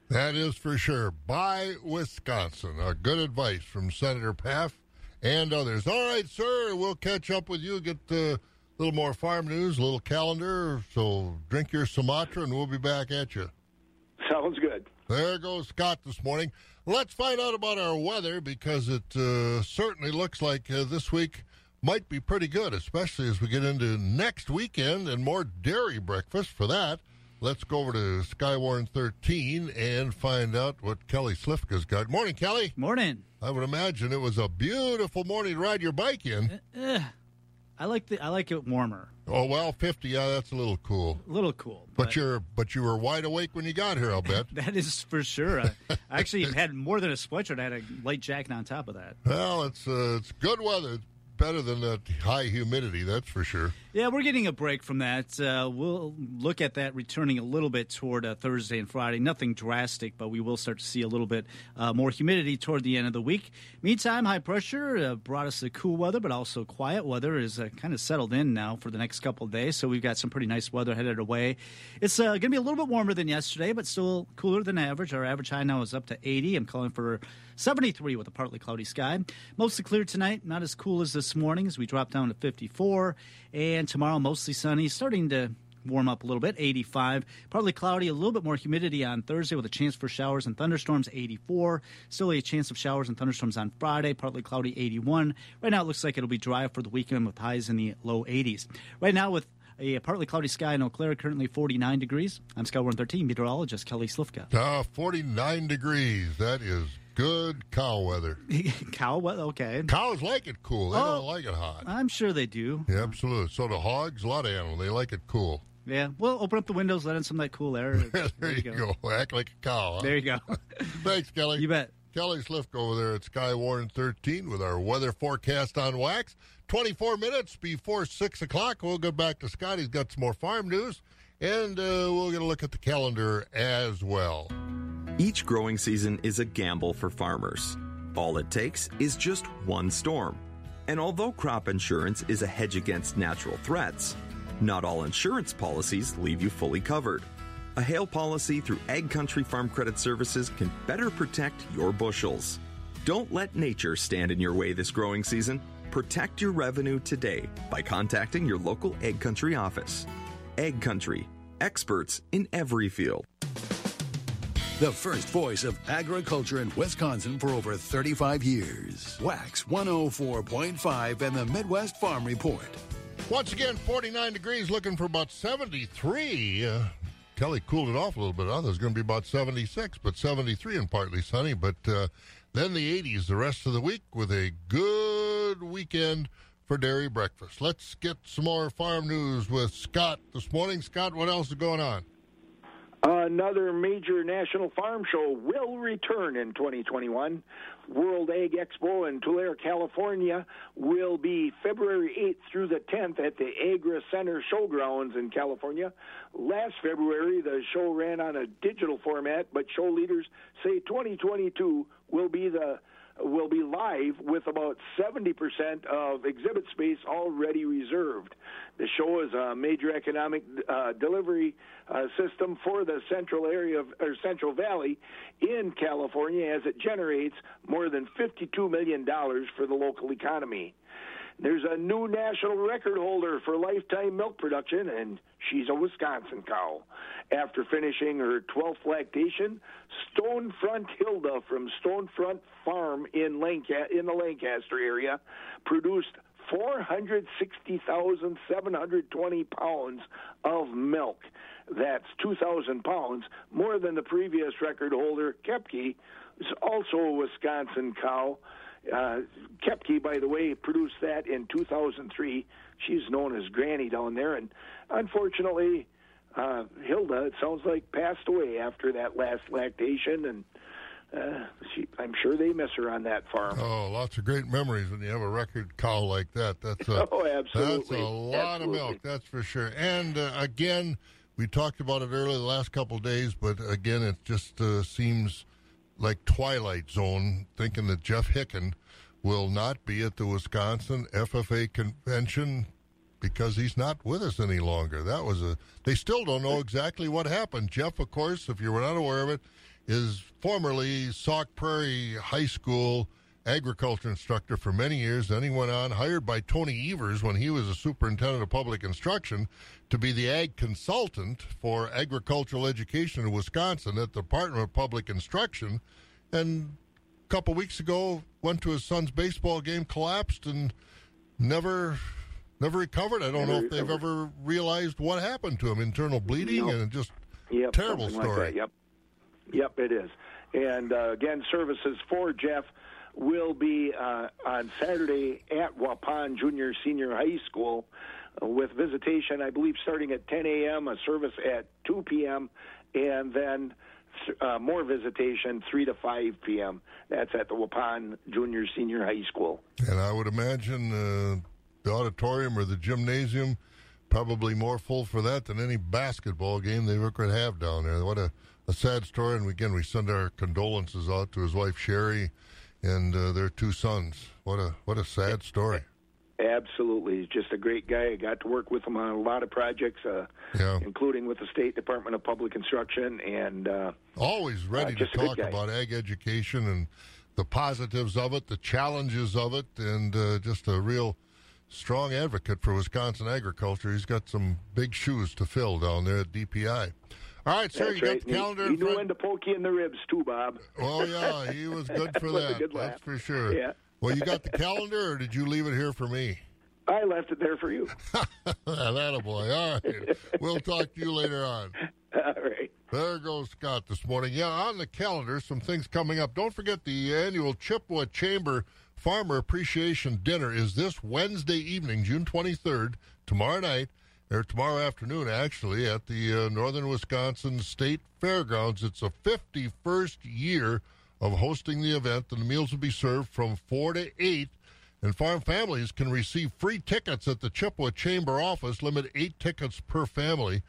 That is for sure. Buy Wisconsin. A good advice from Senator Pfaff and others. All right, sir. We'll catch up with you. Get a little more farm news, a little calendar. So drink your Sumatra, and we'll be back at you. Sounds good. There goes Scott this morning. Let's find out about our weather because it uh, certainly looks like uh, this week might be pretty good, especially as we get into next weekend and more dairy breakfast. For that, let's go over to Skywarn 13 and find out what Kelly Slifka's got. Morning, Kelly. Morning. I would imagine it was a beautiful morning to ride your bike in. Eh, I like the I like it warmer. Oh well, 50. Yeah, that's a little cool. A little cool. But, you're but you were wide awake when you got here. I'll bet. That is for sure. I I actually had more than a sweatshirt. I had a light jacket on top of that. well, it's uh, it's good weather. It's better than that high humidity. That's for sure. Yeah, we're getting a break from that. Uh, we'll look at that returning a little bit toward uh, Thursday and Friday. Nothing drastic, but we will start to see a little bit uh, more humidity toward the end of the week. Meantime, high pressure uh, brought us the cool weather, but also quiet weather is uh, kind of settled in now for the next couple days. So we've got some pretty nice weather headed away. It's uh, going to be a little bit warmer than yesterday, but still cooler than average. Our average high now is up to 80. I'm calling for 73 with a partly cloudy sky. Mostly clear tonight, not as cool as this morning as we drop down to 54. And tomorrow, mostly sunny, starting to warm up a little bit, 85. Partly cloudy, a little bit more humidity on Thursday with a chance for showers and thunderstorms, 84. Still a chance of showers and thunderstorms on Friday, partly cloudy, 81. Right now, it looks like it'll be dry for the weekend with highs in the low 80s. Right now, with a partly cloudy sky in Eau Claire, currently 49 degrees. I'm Sky 113 meteorologist Kelly Slifka. Uh, 49 degrees. That is good cow weather. Cow weather, okay. Cows like it cool. They Oh. don't like it hot. I'm sure they do. Yeah, absolutely. So do hogs. A lot of animals. They like it cool. Yeah, well, open up the windows, let in some of that cool air. there, you go. Act like a cow. huh? There you go. Thanks, Kelly. You bet. Kelly Slift over there at Skywarn 13 with our weather forecast on wax. 24 minutes before 6 o'clock. We'll go back to Scott. He's got some more farm news, and uh, we'll get a look at the calendar as well. Each growing season is a gamble for farmers. All it takes is just one storm. And although crop insurance is a hedge against natural threats, not all insurance policies leave you fully covered. A hail policy through Ag Country Farm Credit Services can better protect your bushels. Don't let nature stand in your way this growing season. Protect your revenue today by contacting your local Ag Country office. Ag Country, experts in every field. The first voice of agriculture in Wisconsin for over 35 years. Wax 104.5 and the Midwest Farm Report. Once again, 49 degrees, looking for about 73. Uh, Kelly cooled it off a little bit. I thought it was going to be about 76, but 73 and partly sunny. But uh, then the 80s the rest of the week with a good weekend for dairy breakfast. Let's get some more farm news with Scott this morning. Scott, what else is going on? Another major national farm show will return in 2021. World Ag Expo in Tulare, California will be February 8th through the 10th at the Agra Center Showgrounds in California. Last February, the show ran on a digital format, but show leaders say 2022 will be the will be live with about 70% of exhibit space already reserved. The show is a major economic uh, delivery uh, system for the central area of, or Central Valley in California as it generates more than $52 million for the local economy. There's a new national record holder for lifetime milk production, and she's a Wisconsin cow. After finishing her 12th lactation, Stonefront Hilda from Stonefront Farm in, Lanca- in the Lancaster area produced 460,720 pounds of milk. That's 2,000 pounds, more than the previous record holder, Kepke, who's also a Wisconsin cow. Uh, Kepke, by the way, produced that in 2003. She's known as Granny down there, and unfortunately, uh, Hilda, it sounds like, passed away after that last lactation, and uh, she, I'm sure they miss her on that farm. Oh, lots of great memories when you have a record cow like that. That's a, Oh, absolutely. That's a lot Absolutely. of milk, that's for sure. And uh, again, we talked about it earlier the last couple of days, but again, it just uh, seems like Twilight Zone thinking that Jeff Hicken will not be at the Wisconsin FFA convention because he's not with us any longer. That was a. They still don't know exactly what happened. Jeff, of course, if you were not aware of it, is formerly Sauk Prairie High School agriculture instructor for many years. Then he went on, hired by Tony Evers when he was a superintendent of public instruction, to be the ag consultant for agricultural education in Wisconsin at the Department of Public Instruction. And a couple weeks ago, went to his son's baseball game, collapsed, and never never recovered. I don't Never know if they've ever realized what happened to him. Internal bleeding No. and just Yep, terrible something like story. Yep, yep, it is. And uh, again, services for Jeff will be uh, on Saturday at Waupun Junior Senior High School with visitation, I believe, starting at 10 a.m., a service at 2 p.m., and then uh, more visitation 3 to 5 p.m. That's at the Waupun Junior Senior High School. And I would imagine uh, the auditorium or the gymnasium probably more full for that than any basketball game they ever could have down there. What a, a sad story. And again, we send our condolences out to his wife Sherry and uh, their two sons. What a what a sad story. Absolutely, he's just a great guy. I got to work with him on a lot of projects, uh, Yeah. including with the State Department of Public Instruction, and uh, Always ready Uh, to just a good talk about ag education and the positives of it, the challenges of it, and uh, just a real strong advocate for Wisconsin agriculture. He's got some big shoes to fill down there at DPI. All right, sir, that's you got the calendar He, he knew when to poke you in the ribs too, Bob. Oh yeah, he was good for that. good That's for sure. Yeah. Well, you got the calendar, or did you leave it here for me? I left it there for you. that boy. All right. We'll talk to you later on. All right. There goes Scott this morning. Yeah, on the calendar, some things coming up. Don't forget the annual Chippewa Chamber Farmer Appreciation Dinner is this Wednesday evening, June 23rd, tomorrow night, or tomorrow afternoon, actually, at the uh, Northern Wisconsin State Fairgrounds. It's a 51st year of hosting the event, and the meals will be served from 4 to 8 and farm families can receive free tickets at the Chippewa Chamber office, limit eight tickets per family.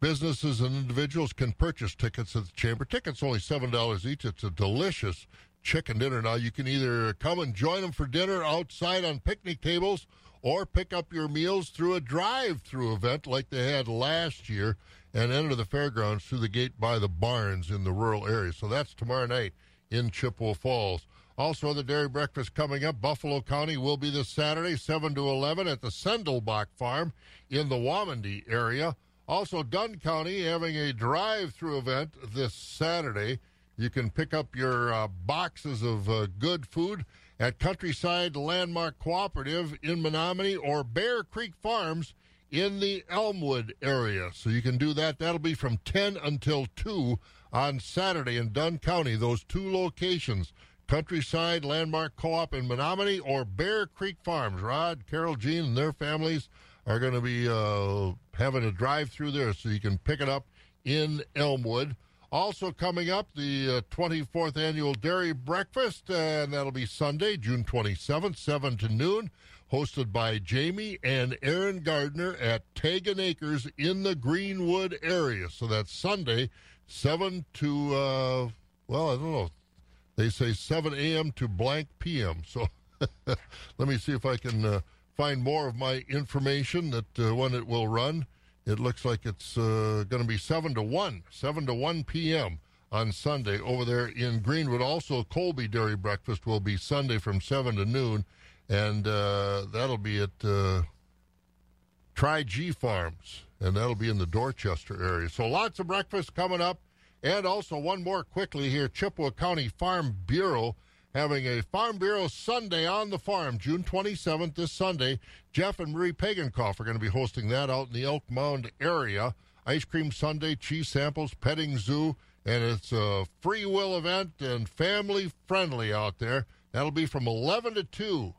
Businesses and individuals can purchase tickets at the Chamber. Tickets only $7 each. It's a delicious chicken dinner. Now, you can either come and join them for dinner outside on picnic tables or pick up your meals through a drive through event like they had last year and enter the fairgrounds through the gate by the barns in the rural area. So that's tomorrow night in Chippewa Falls. Also, the dairy breakfast coming up. Buffalo County will be this Saturday, 7 to 11, at the Sendelbach Farm in the Waumandee area. Also, Dunn County having a drive through event this Saturday. You can pick up your uh, boxes of uh, good food at Countryside Landmark Cooperative in Menomonie or Bear Creek Farms in the Elmwood area. So you can do that. That'll be from 10 until 2 on Saturday in Dunn County. Those two locations, Countryside Landmark Co-op in Menomonie or Bear Creek Farms. Rod, Carol, Jean, and their families are going to be uh, having a drive through there so you can pick it up in Elmwood. Also coming up, the uh, 24th annual Dairy Breakfast, and that'll be Sunday, June 27th, 7 to noon, hosted by Jamie and Aaron Gardner at Tagan Acres in the Greenwood area. So that's Sunday, 7 to, uh, well, I don't know. They say 7 a.m. to blank p.m. So let me see if I can uh, find more of my information that uh, when it will run. It looks like it's uh, going to be 7 to 1, 7 to 1 p.m. on Sunday over there in Greenwood. Also, Colby Dairy Breakfast will be Sunday from 7 to noon, and uh, that'll be at uh, Tri G Farms, and that'll be in the Dorchester area. So lots of breakfast coming up. And also, one more quickly here Chippewa County Farm Bureau having a Farm Bureau Sunday on the farm, June 27th, this Sunday. Jeff and Marie Pagankoff are going to be hosting that out in the Elk Mound area. Ice cream Sunday, cheese samples, petting zoo, and it's a free will event and family friendly out there. That'll be from 11 to 2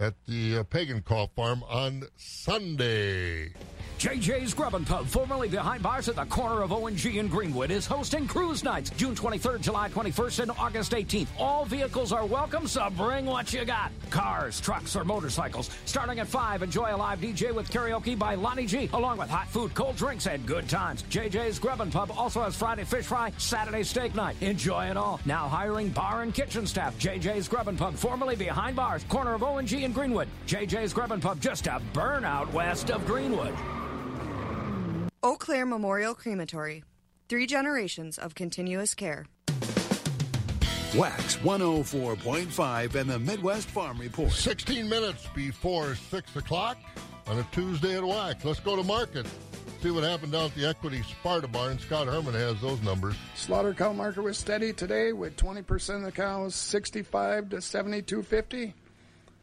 at the uh, Pagankoff Farm on Sunday. JJ's Grub and Pub, formerly behind bars at the corner of O&G Greenwood, is hosting cruise nights June 23rd, July 21st, and August 18th. All vehicles are welcome, so bring what you got. Cars, trucks, or motorcycles. Starting at 5, enjoy a live DJ with karaoke by Lonnie G, along with hot food, cold drinks, and good times. JJ's Grub and Pub also has Friday fish fry, Saturday steak night. Enjoy it all. Now hiring bar and kitchen staff. JJ's Grub and Pub, formerly behind bars, corner of O&G and Greenwood. JJ's Grub and Pub, just a burnout west of Greenwood. Eau Claire Memorial Crematory. Three generations of continuous care. Wax 104.5 and the Midwest Farm Report. 16 minutes before 6 o'clock on a Tuesday at Wax. Let's go to market. See what happened down at the Equity Sparta Barn. Scott Herman has those numbers. Slaughter cow market was steady today with 20% of the cows 65 to 72.50.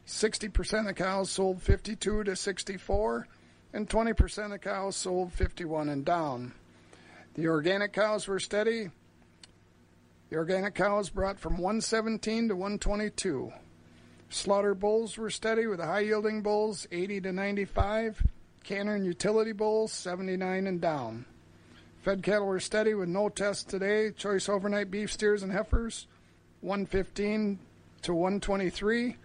60% of cows sold 52 to 64, and 20% of cows sold 51 and down. The organic cows were steady. The organic cows brought from 117 to 122. Slaughter bulls were steady with the high yielding bulls 80 to 95, canner and utility bulls 79 and down. Fed cattle were steady with no tests today. Choice overnight beef steers and heifers 115 to 123.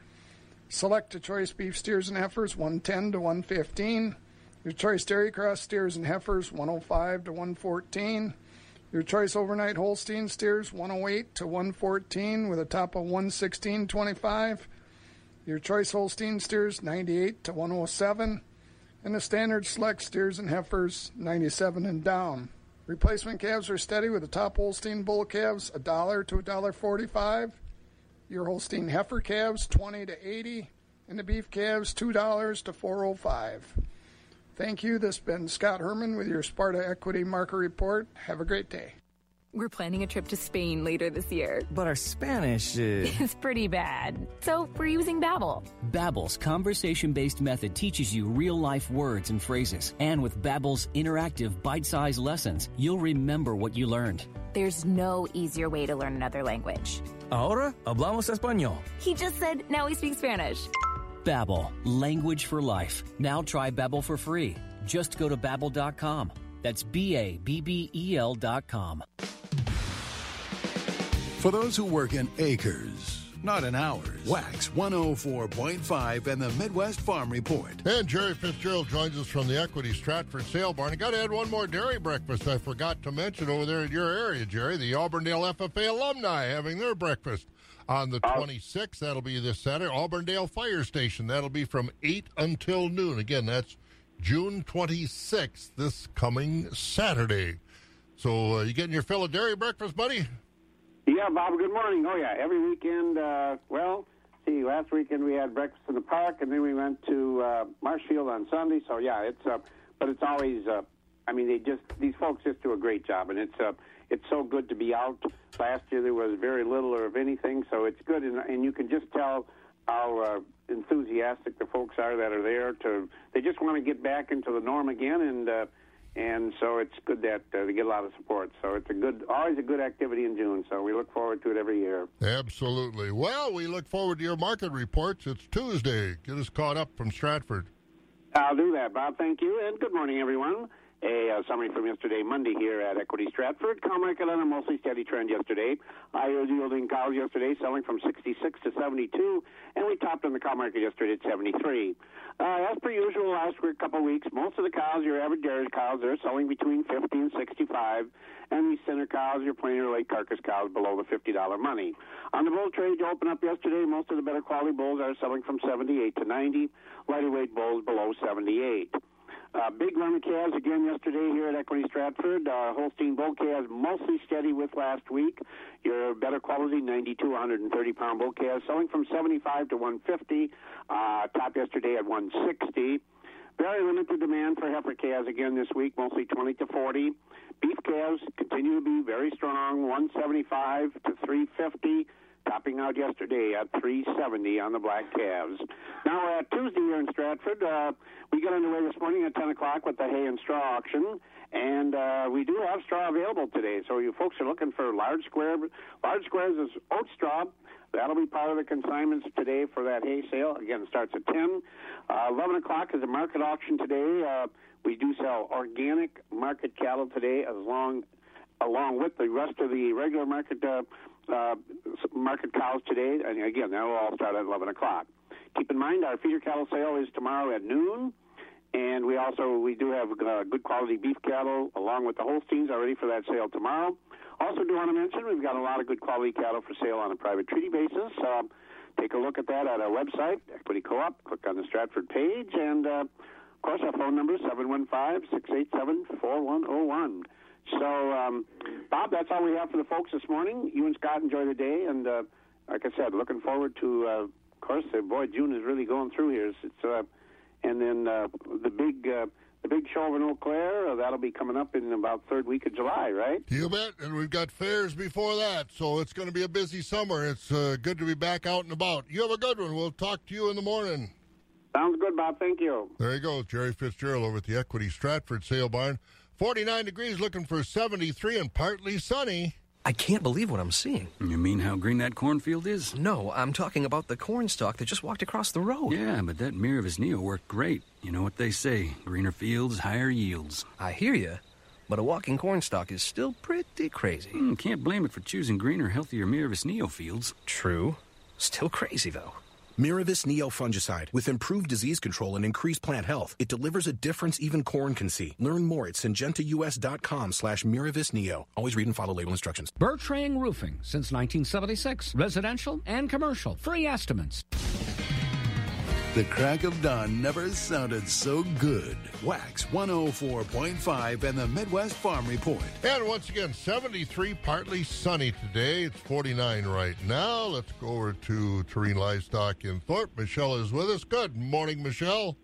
Select to choice beef steers and heifers 110 to 115. Your choice dairy cross steers and heifers 105 to 114. Your choice overnight Holstein steers 108 to 114 with a top of 116.25. Your choice Holstein steers 98 to 107. And the standard select steers and heifers 97 and down. Replacement calves are steady with the top Holstein bull calves a dollar to a dollar forty-five. Your Holstein heifer calves twenty to eighty, and the beef calves two dollars to four oh five. Thank you. This has been Scott Herman with your Sparta Equity Market Report. Have a great day. We're planning a trip to Spain later this year. But our Spanish is... is pretty bad. So we're using Babbel. Babbel's conversation-based method teaches you real-life words and phrases. And with Babbel's interactive bite-sized lessons, you'll remember what you learned. There's no easier way to learn another language. Ahora hablamos español. He just said now he speaks Spanish. Babbel, language for life. Now try Babbel for free. Just go to babbel.com. That's B A B B E L dot com. For those who work in acres, not in hours, Wax 104.5 and the Midwest Farm Report. And Jerry Fitzgerald joins us from the Equity Stratford Sale Barn. I got to add one more dairy breakfast I forgot to mention over there in your area, Jerry. The Auburndale FFA alumni having their breakfast on the 26th. That'll be this Saturday. Auburndale Fire Station. That'll be from 8 until noon. Again, that's June 26th, this coming Saturday. So, uh, you getting your fill of dairy breakfast, buddy? Yeah, Bob, good morning. Oh, yeah, every weekend, uh, well, see, last weekend we had breakfast in the park, and then we went to uh, Marshfield on Sunday. So, yeah, it's, uh, but it's always, uh, I mean, they just, these folks just do a great job, and it's, uh, it's so good to be out. Last year there was very little or of anything, so it's good, and, and you can just tell how uh, enthusiastic the folks are that are there. To they just want to get back into the norm again, and uh, and so it's good that uh, they get a lot of support. So it's a good, always a good activity in June. So we look forward to it every year. Absolutely. Well, we look forward to your market reports. It's Tuesday. Get us caught up from Stratford. I'll do that, Bob. Thank you, and good morning, everyone. A uh, summary from yesterday, Monday, here at Equity Stratford. Cow market on a mostly steady trend yesterday. Higher yielding cows yesterday selling from 66 to 72, and we topped on the cow market yesterday at 73. Uh, as per usual, last couple weeks, most of the cows, your average dairy cows, they're selling between 50 and 65, and these center cows, your plain or late carcass cows, below the $50 money. On the bull trade, you open up yesterday, most of the better quality bulls are selling from 78 to 90, lighter weight bulls below 78. Uh, big run of calves again yesterday here at Equity Stratford. Uh, Holstein bull calves mostly steady with last week. Your better quality 92, 130 pound bull calves selling from 75 to 150. Uh, top yesterday at 160. Very limited demand for heifer calves again this week, mostly 20 to 40. Beef calves continue to be very strong, 175 to 350 topping out yesterday at 370 on the black calves. Now, uh, Tuesday here in Stratford, uh, we got underway this morning at 10 o'clock with the hay and straw auction, and uh, we do have straw available today. So you folks are looking for large square, large squares is oat straw. That'll be part of the consignments today for that hay sale. Again, it starts at 10. Uh, 11 o'clock is a market auction today. Uh, we do sell organic market cattle today, as long along with the rest of the regular market uh, uh, market cows today. And again, that will all start at 11 o'clock. Keep in mind, our feeder cattle sale is tomorrow at noon. And we also we do have uh, good quality beef cattle along with the Holsteins already for that sale tomorrow. Also, do want to mention we've got a lot of good quality cattle for sale on a private treaty basis. Um, take a look at that at our website, Equity Co-op. Click on the Stratford page, and uh, of course our phone number is seven one five six eight seven four one zero one. So, um, Bob, that's all we have for the folks this morning. You and Scott enjoy the day, and uh, like I said, looking forward to. Uh, of course, uh, boy, June is really going through here. It's, uh, and then uh, the big uh, the big show in Eau Claire. Uh, that'll be coming up in about third week of July, right? You bet. And we've got fairs before that, so it's going to be a busy summer. It's uh, good to be back out and about. You have a good one. We'll talk to you in the morning. Sounds good, Bob. Thank you. There you go, Jerry Fitzgerald over at the Equity Stratford Sale Barn. 49 degrees, looking for 73 and partly sunny. I can't believe what I'm seeing. You mean how green that cornfield is? No, I'm talking about the corn stalk that just walked across the road. Yeah, but that Miravis Neo worked great. You know what they say greener fields, higher yields. I hear you, but a walking corn stalk is still pretty crazy. Mm, can't blame it for choosing greener, healthier Miravis Neo fields. True. Still crazy, though. Miravis Neo fungicide with improved disease control and increased plant health. It delivers a difference even corn can see. Learn more at syngentaus.com slash Miravis Neo. Always read and follow label instructions. Bertrand Roofing since 1976. Residential and commercial. Free estimates. The crack of dawn never sounded so good. Wax 104.5 and the Midwest Farm Report. And once again, 73, partly sunny today. It's 49 right now. Let's go over to Terrain Livestock in Thorp. Michelle is with us. Good morning, Michelle.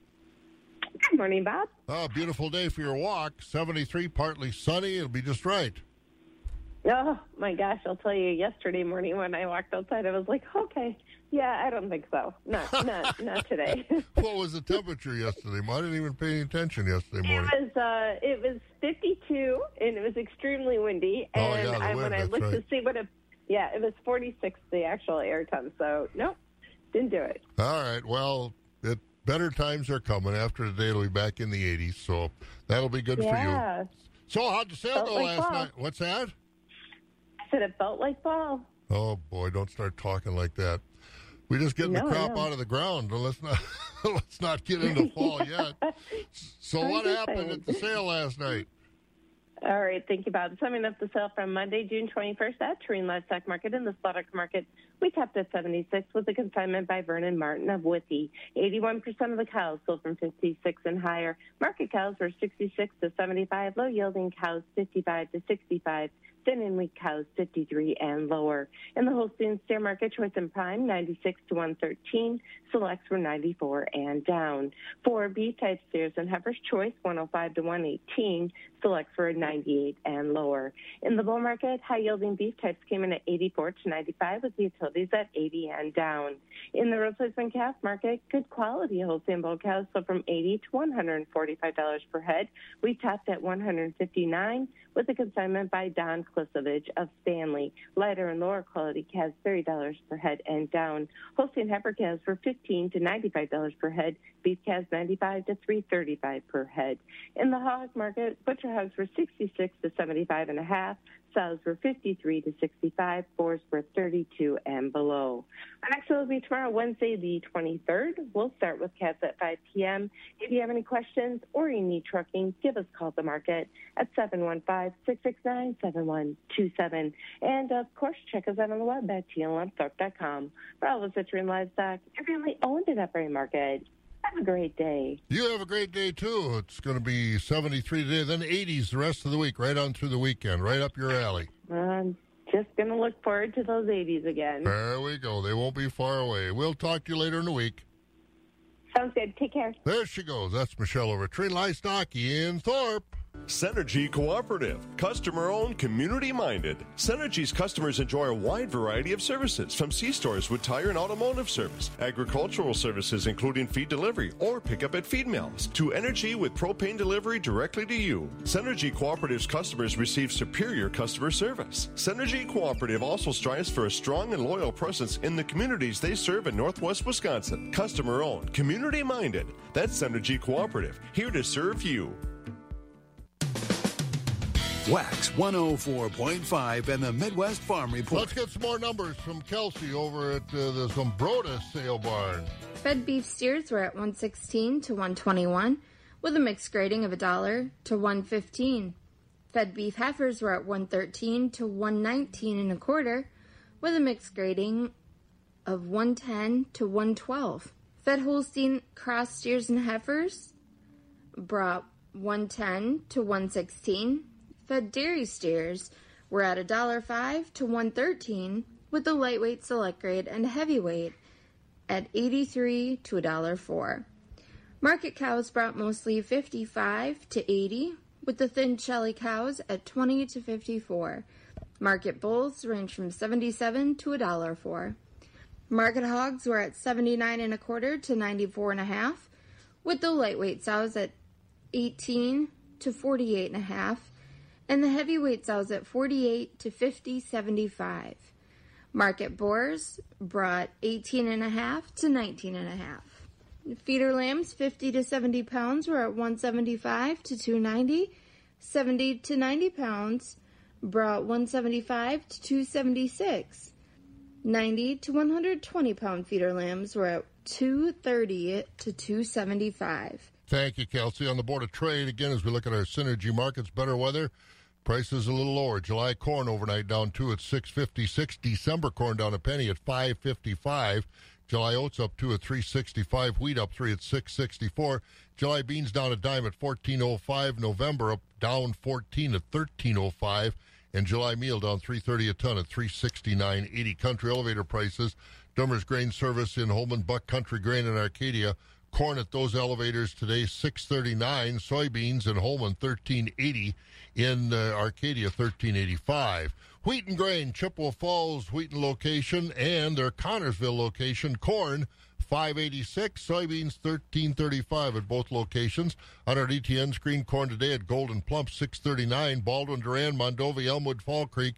Good morning, Bob. Oh, beautiful day for your walk. 73, partly sunny. It'll be just right. Oh my gosh, I'll tell you. Yesterday morning when I walked outside, I was like, okay, yeah, I don't think so. Not not not today. what was the temperature yesterday? I didn't even pay any attention yesterday morning. It was uh, it was 52 and it was extremely windy. Oh, And yeah, I, wind, when I looked right. to see what it, yeah, it was 46 the actual air ton. So nope, didn't do it. All right. Well, it, better times are coming. After today, it'll be back in the 80s, so that'll be good yeah. for you. So, how'd the sale go like last fall. night? What's that? I said it felt like fall. Oh boy, don't start talking like that. We just getting No, the crop out of the ground. Let's not let's not get into fall yet. So, I'm what happened saying. at the sale last night? All right, thank you, Bob. Summing up the sale from Monday, June 21st at Terrain Livestock Market in the Slaughter Market. We topped at 76 with a consignment by Vernon Martin of Withee. 81% of the cows sold from 56 and higher. Market cows were 66 to 75. Low yielding cows 55 to 65. Thin and weak cows 53 and lower. In the Holstein steer market, choice and prime 96 to 113. Selects were 94 and down. Oh for beef type steers and heifers, choice 105 to 118. Selects were 98 and lower. In the bull market, high yielding beef types came in at 84 to 95 with the utilities at 80 and down. In the replacement calf market, good quality Holstein bull cows sold from 80 to 145 dollars per head. We topped at 159 with a consignment by Don Of Stanley. Lighter and lower quality calves $30 per head and down. Holstein heifer calves were 15 to 95 dollars per head. Beef calves 95 to 335 per head. In the hog market, butcher hogs were 66 to 75 and a half. Sows were 53 to 65. Boars were 32 and below. Our next sale will be tomorrow, Wednesday, the 23rd. We'll start with cats at 5 p.m. If you have any questions or you need trucking, give us a call at the market at 715-669-7127. And of course, check us out on the web at tlmthorpe.com. For all of us at Tree Livestock, and family owned and operated market. Have a great day. You have a great day too. It's going to be 73 today, then 80s the rest of the week, right on through the weekend, right up your alley. I'm just going to look forward to those 80s again. There we go. They won't be far away. We'll talk to you later in the week. Sounds good. Take care. There she goes. That's Michelle over at Tree Livestock in Thorp. Synergy Cooperative, customer owned, community minded. Synergy's customers enjoy a wide variety of services from C stores with tire and automotive service, agricultural services including feed delivery or pickup at feed mills, to energy with propane delivery directly to you. Synergy Cooperative's customers receive superior customer service. Synergy Cooperative also strives for a strong and loyal presence in the communities they serve in northwest Wisconsin. Customer owned, community minded. That's Synergy Cooperative, here to serve you. Wax 104.5 and the Midwest Farm Report. Let's get some more numbers from Kelsey over at uh, the Zumbrota sale barn. Fed beef steers were at 116 to 121 with a mixed grading of a dollar to 115. Fed beef heifers were at 113 to 119 and a quarter with a mixed grading of 110 to 112. Fed Holstein cross steers and heifers brought 110 to 116. Fed dairy steers were at $1.05 to 113 with the lightweight select grade and heavyweight at 83 to $1.04. Market cows brought mostly 55 to 80, with the thin shelly cows at 20 to 54. Market bulls range from 77 to a dollar four. Market hogs were at 79 and a quarter to 94 and a half, with the lightweight sows at 18 to 48 and a half, and the heavyweight sows at 48 to 50 75. Market boars brought 18 and a half to 19 and a half. Feeder lambs 50 to 70 pounds were at 175 to 290. 70 to 90 pounds brought 175 to 276. 90 to 120 pound feeder lambs were at 230 to 275. Thank you, Kelsey. On the Board of Trade, again, as we look at our synergy markets, better weather, prices a little lower. July corn overnight down two at 656. December corn down a penny at 555. July oats up two at 365. Wheat up three at 664. July beans down a dime at 1405. November up down 14 at 1305 and July meal down 330 a ton at 369.80. Country elevator prices. Dummer's Grain Service in Holmen, Buck Country Grain in Arcadia. Corn at those elevators today 639. Soybeans in Holmen 1380. In uh, Arcadia 1385. Wheaton Grain, Chippewa Falls Wheaton location, and their Connorsville location. Corn 586, soybeans 1335 at both locations. On our DTN screen, corn today at Gold'n Plump 639, Baldwin, Durand, Mondovi, Elmwood, Fall Creek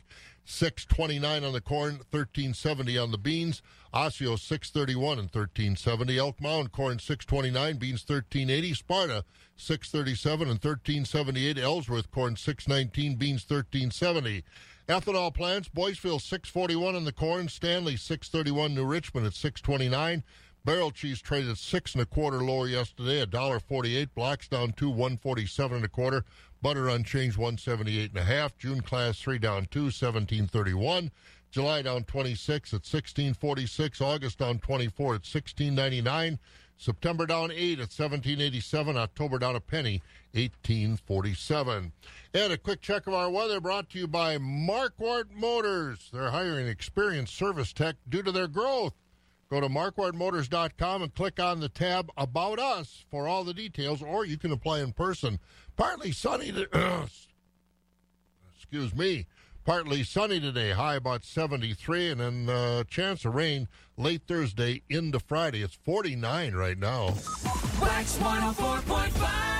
629 on the corn, 1370 on the beans. Osseo 631 and 1370. Elk Mound corn 629, beans 1380. Sparta 637 and 1378. Ellsworth corn 619, beans 1370. Ethanol plants, Boyceville 641 on the corn, Stanley 631, New Richmond at 629. Barrel cheese traded six and a quarter lower yesterday, a dollar forty-eight. Blocks down two, one forty-seven and a quarter. Butter unchanged, one seventy-eight and a half. June class three down two, seventeen thirty-one. July down twenty-six at sixteen forty-six. August down twenty-four at sixteen ninety-nine. September down eight at seventeen eighty-seven. October down a penny, eighteen forty-seven. And a quick check of our weather brought to you by Marquardt Motors. They're hiring experienced service tech due to their growth. Go to marquardtmotors.com and click on the tab About Us for all the details, or you can apply in person. Partly sunny, to, excuse me, partly sunny today, high about 73, and then uh, chance of rain late Thursday into Friday. It's 49 right now. WAXX 104.5.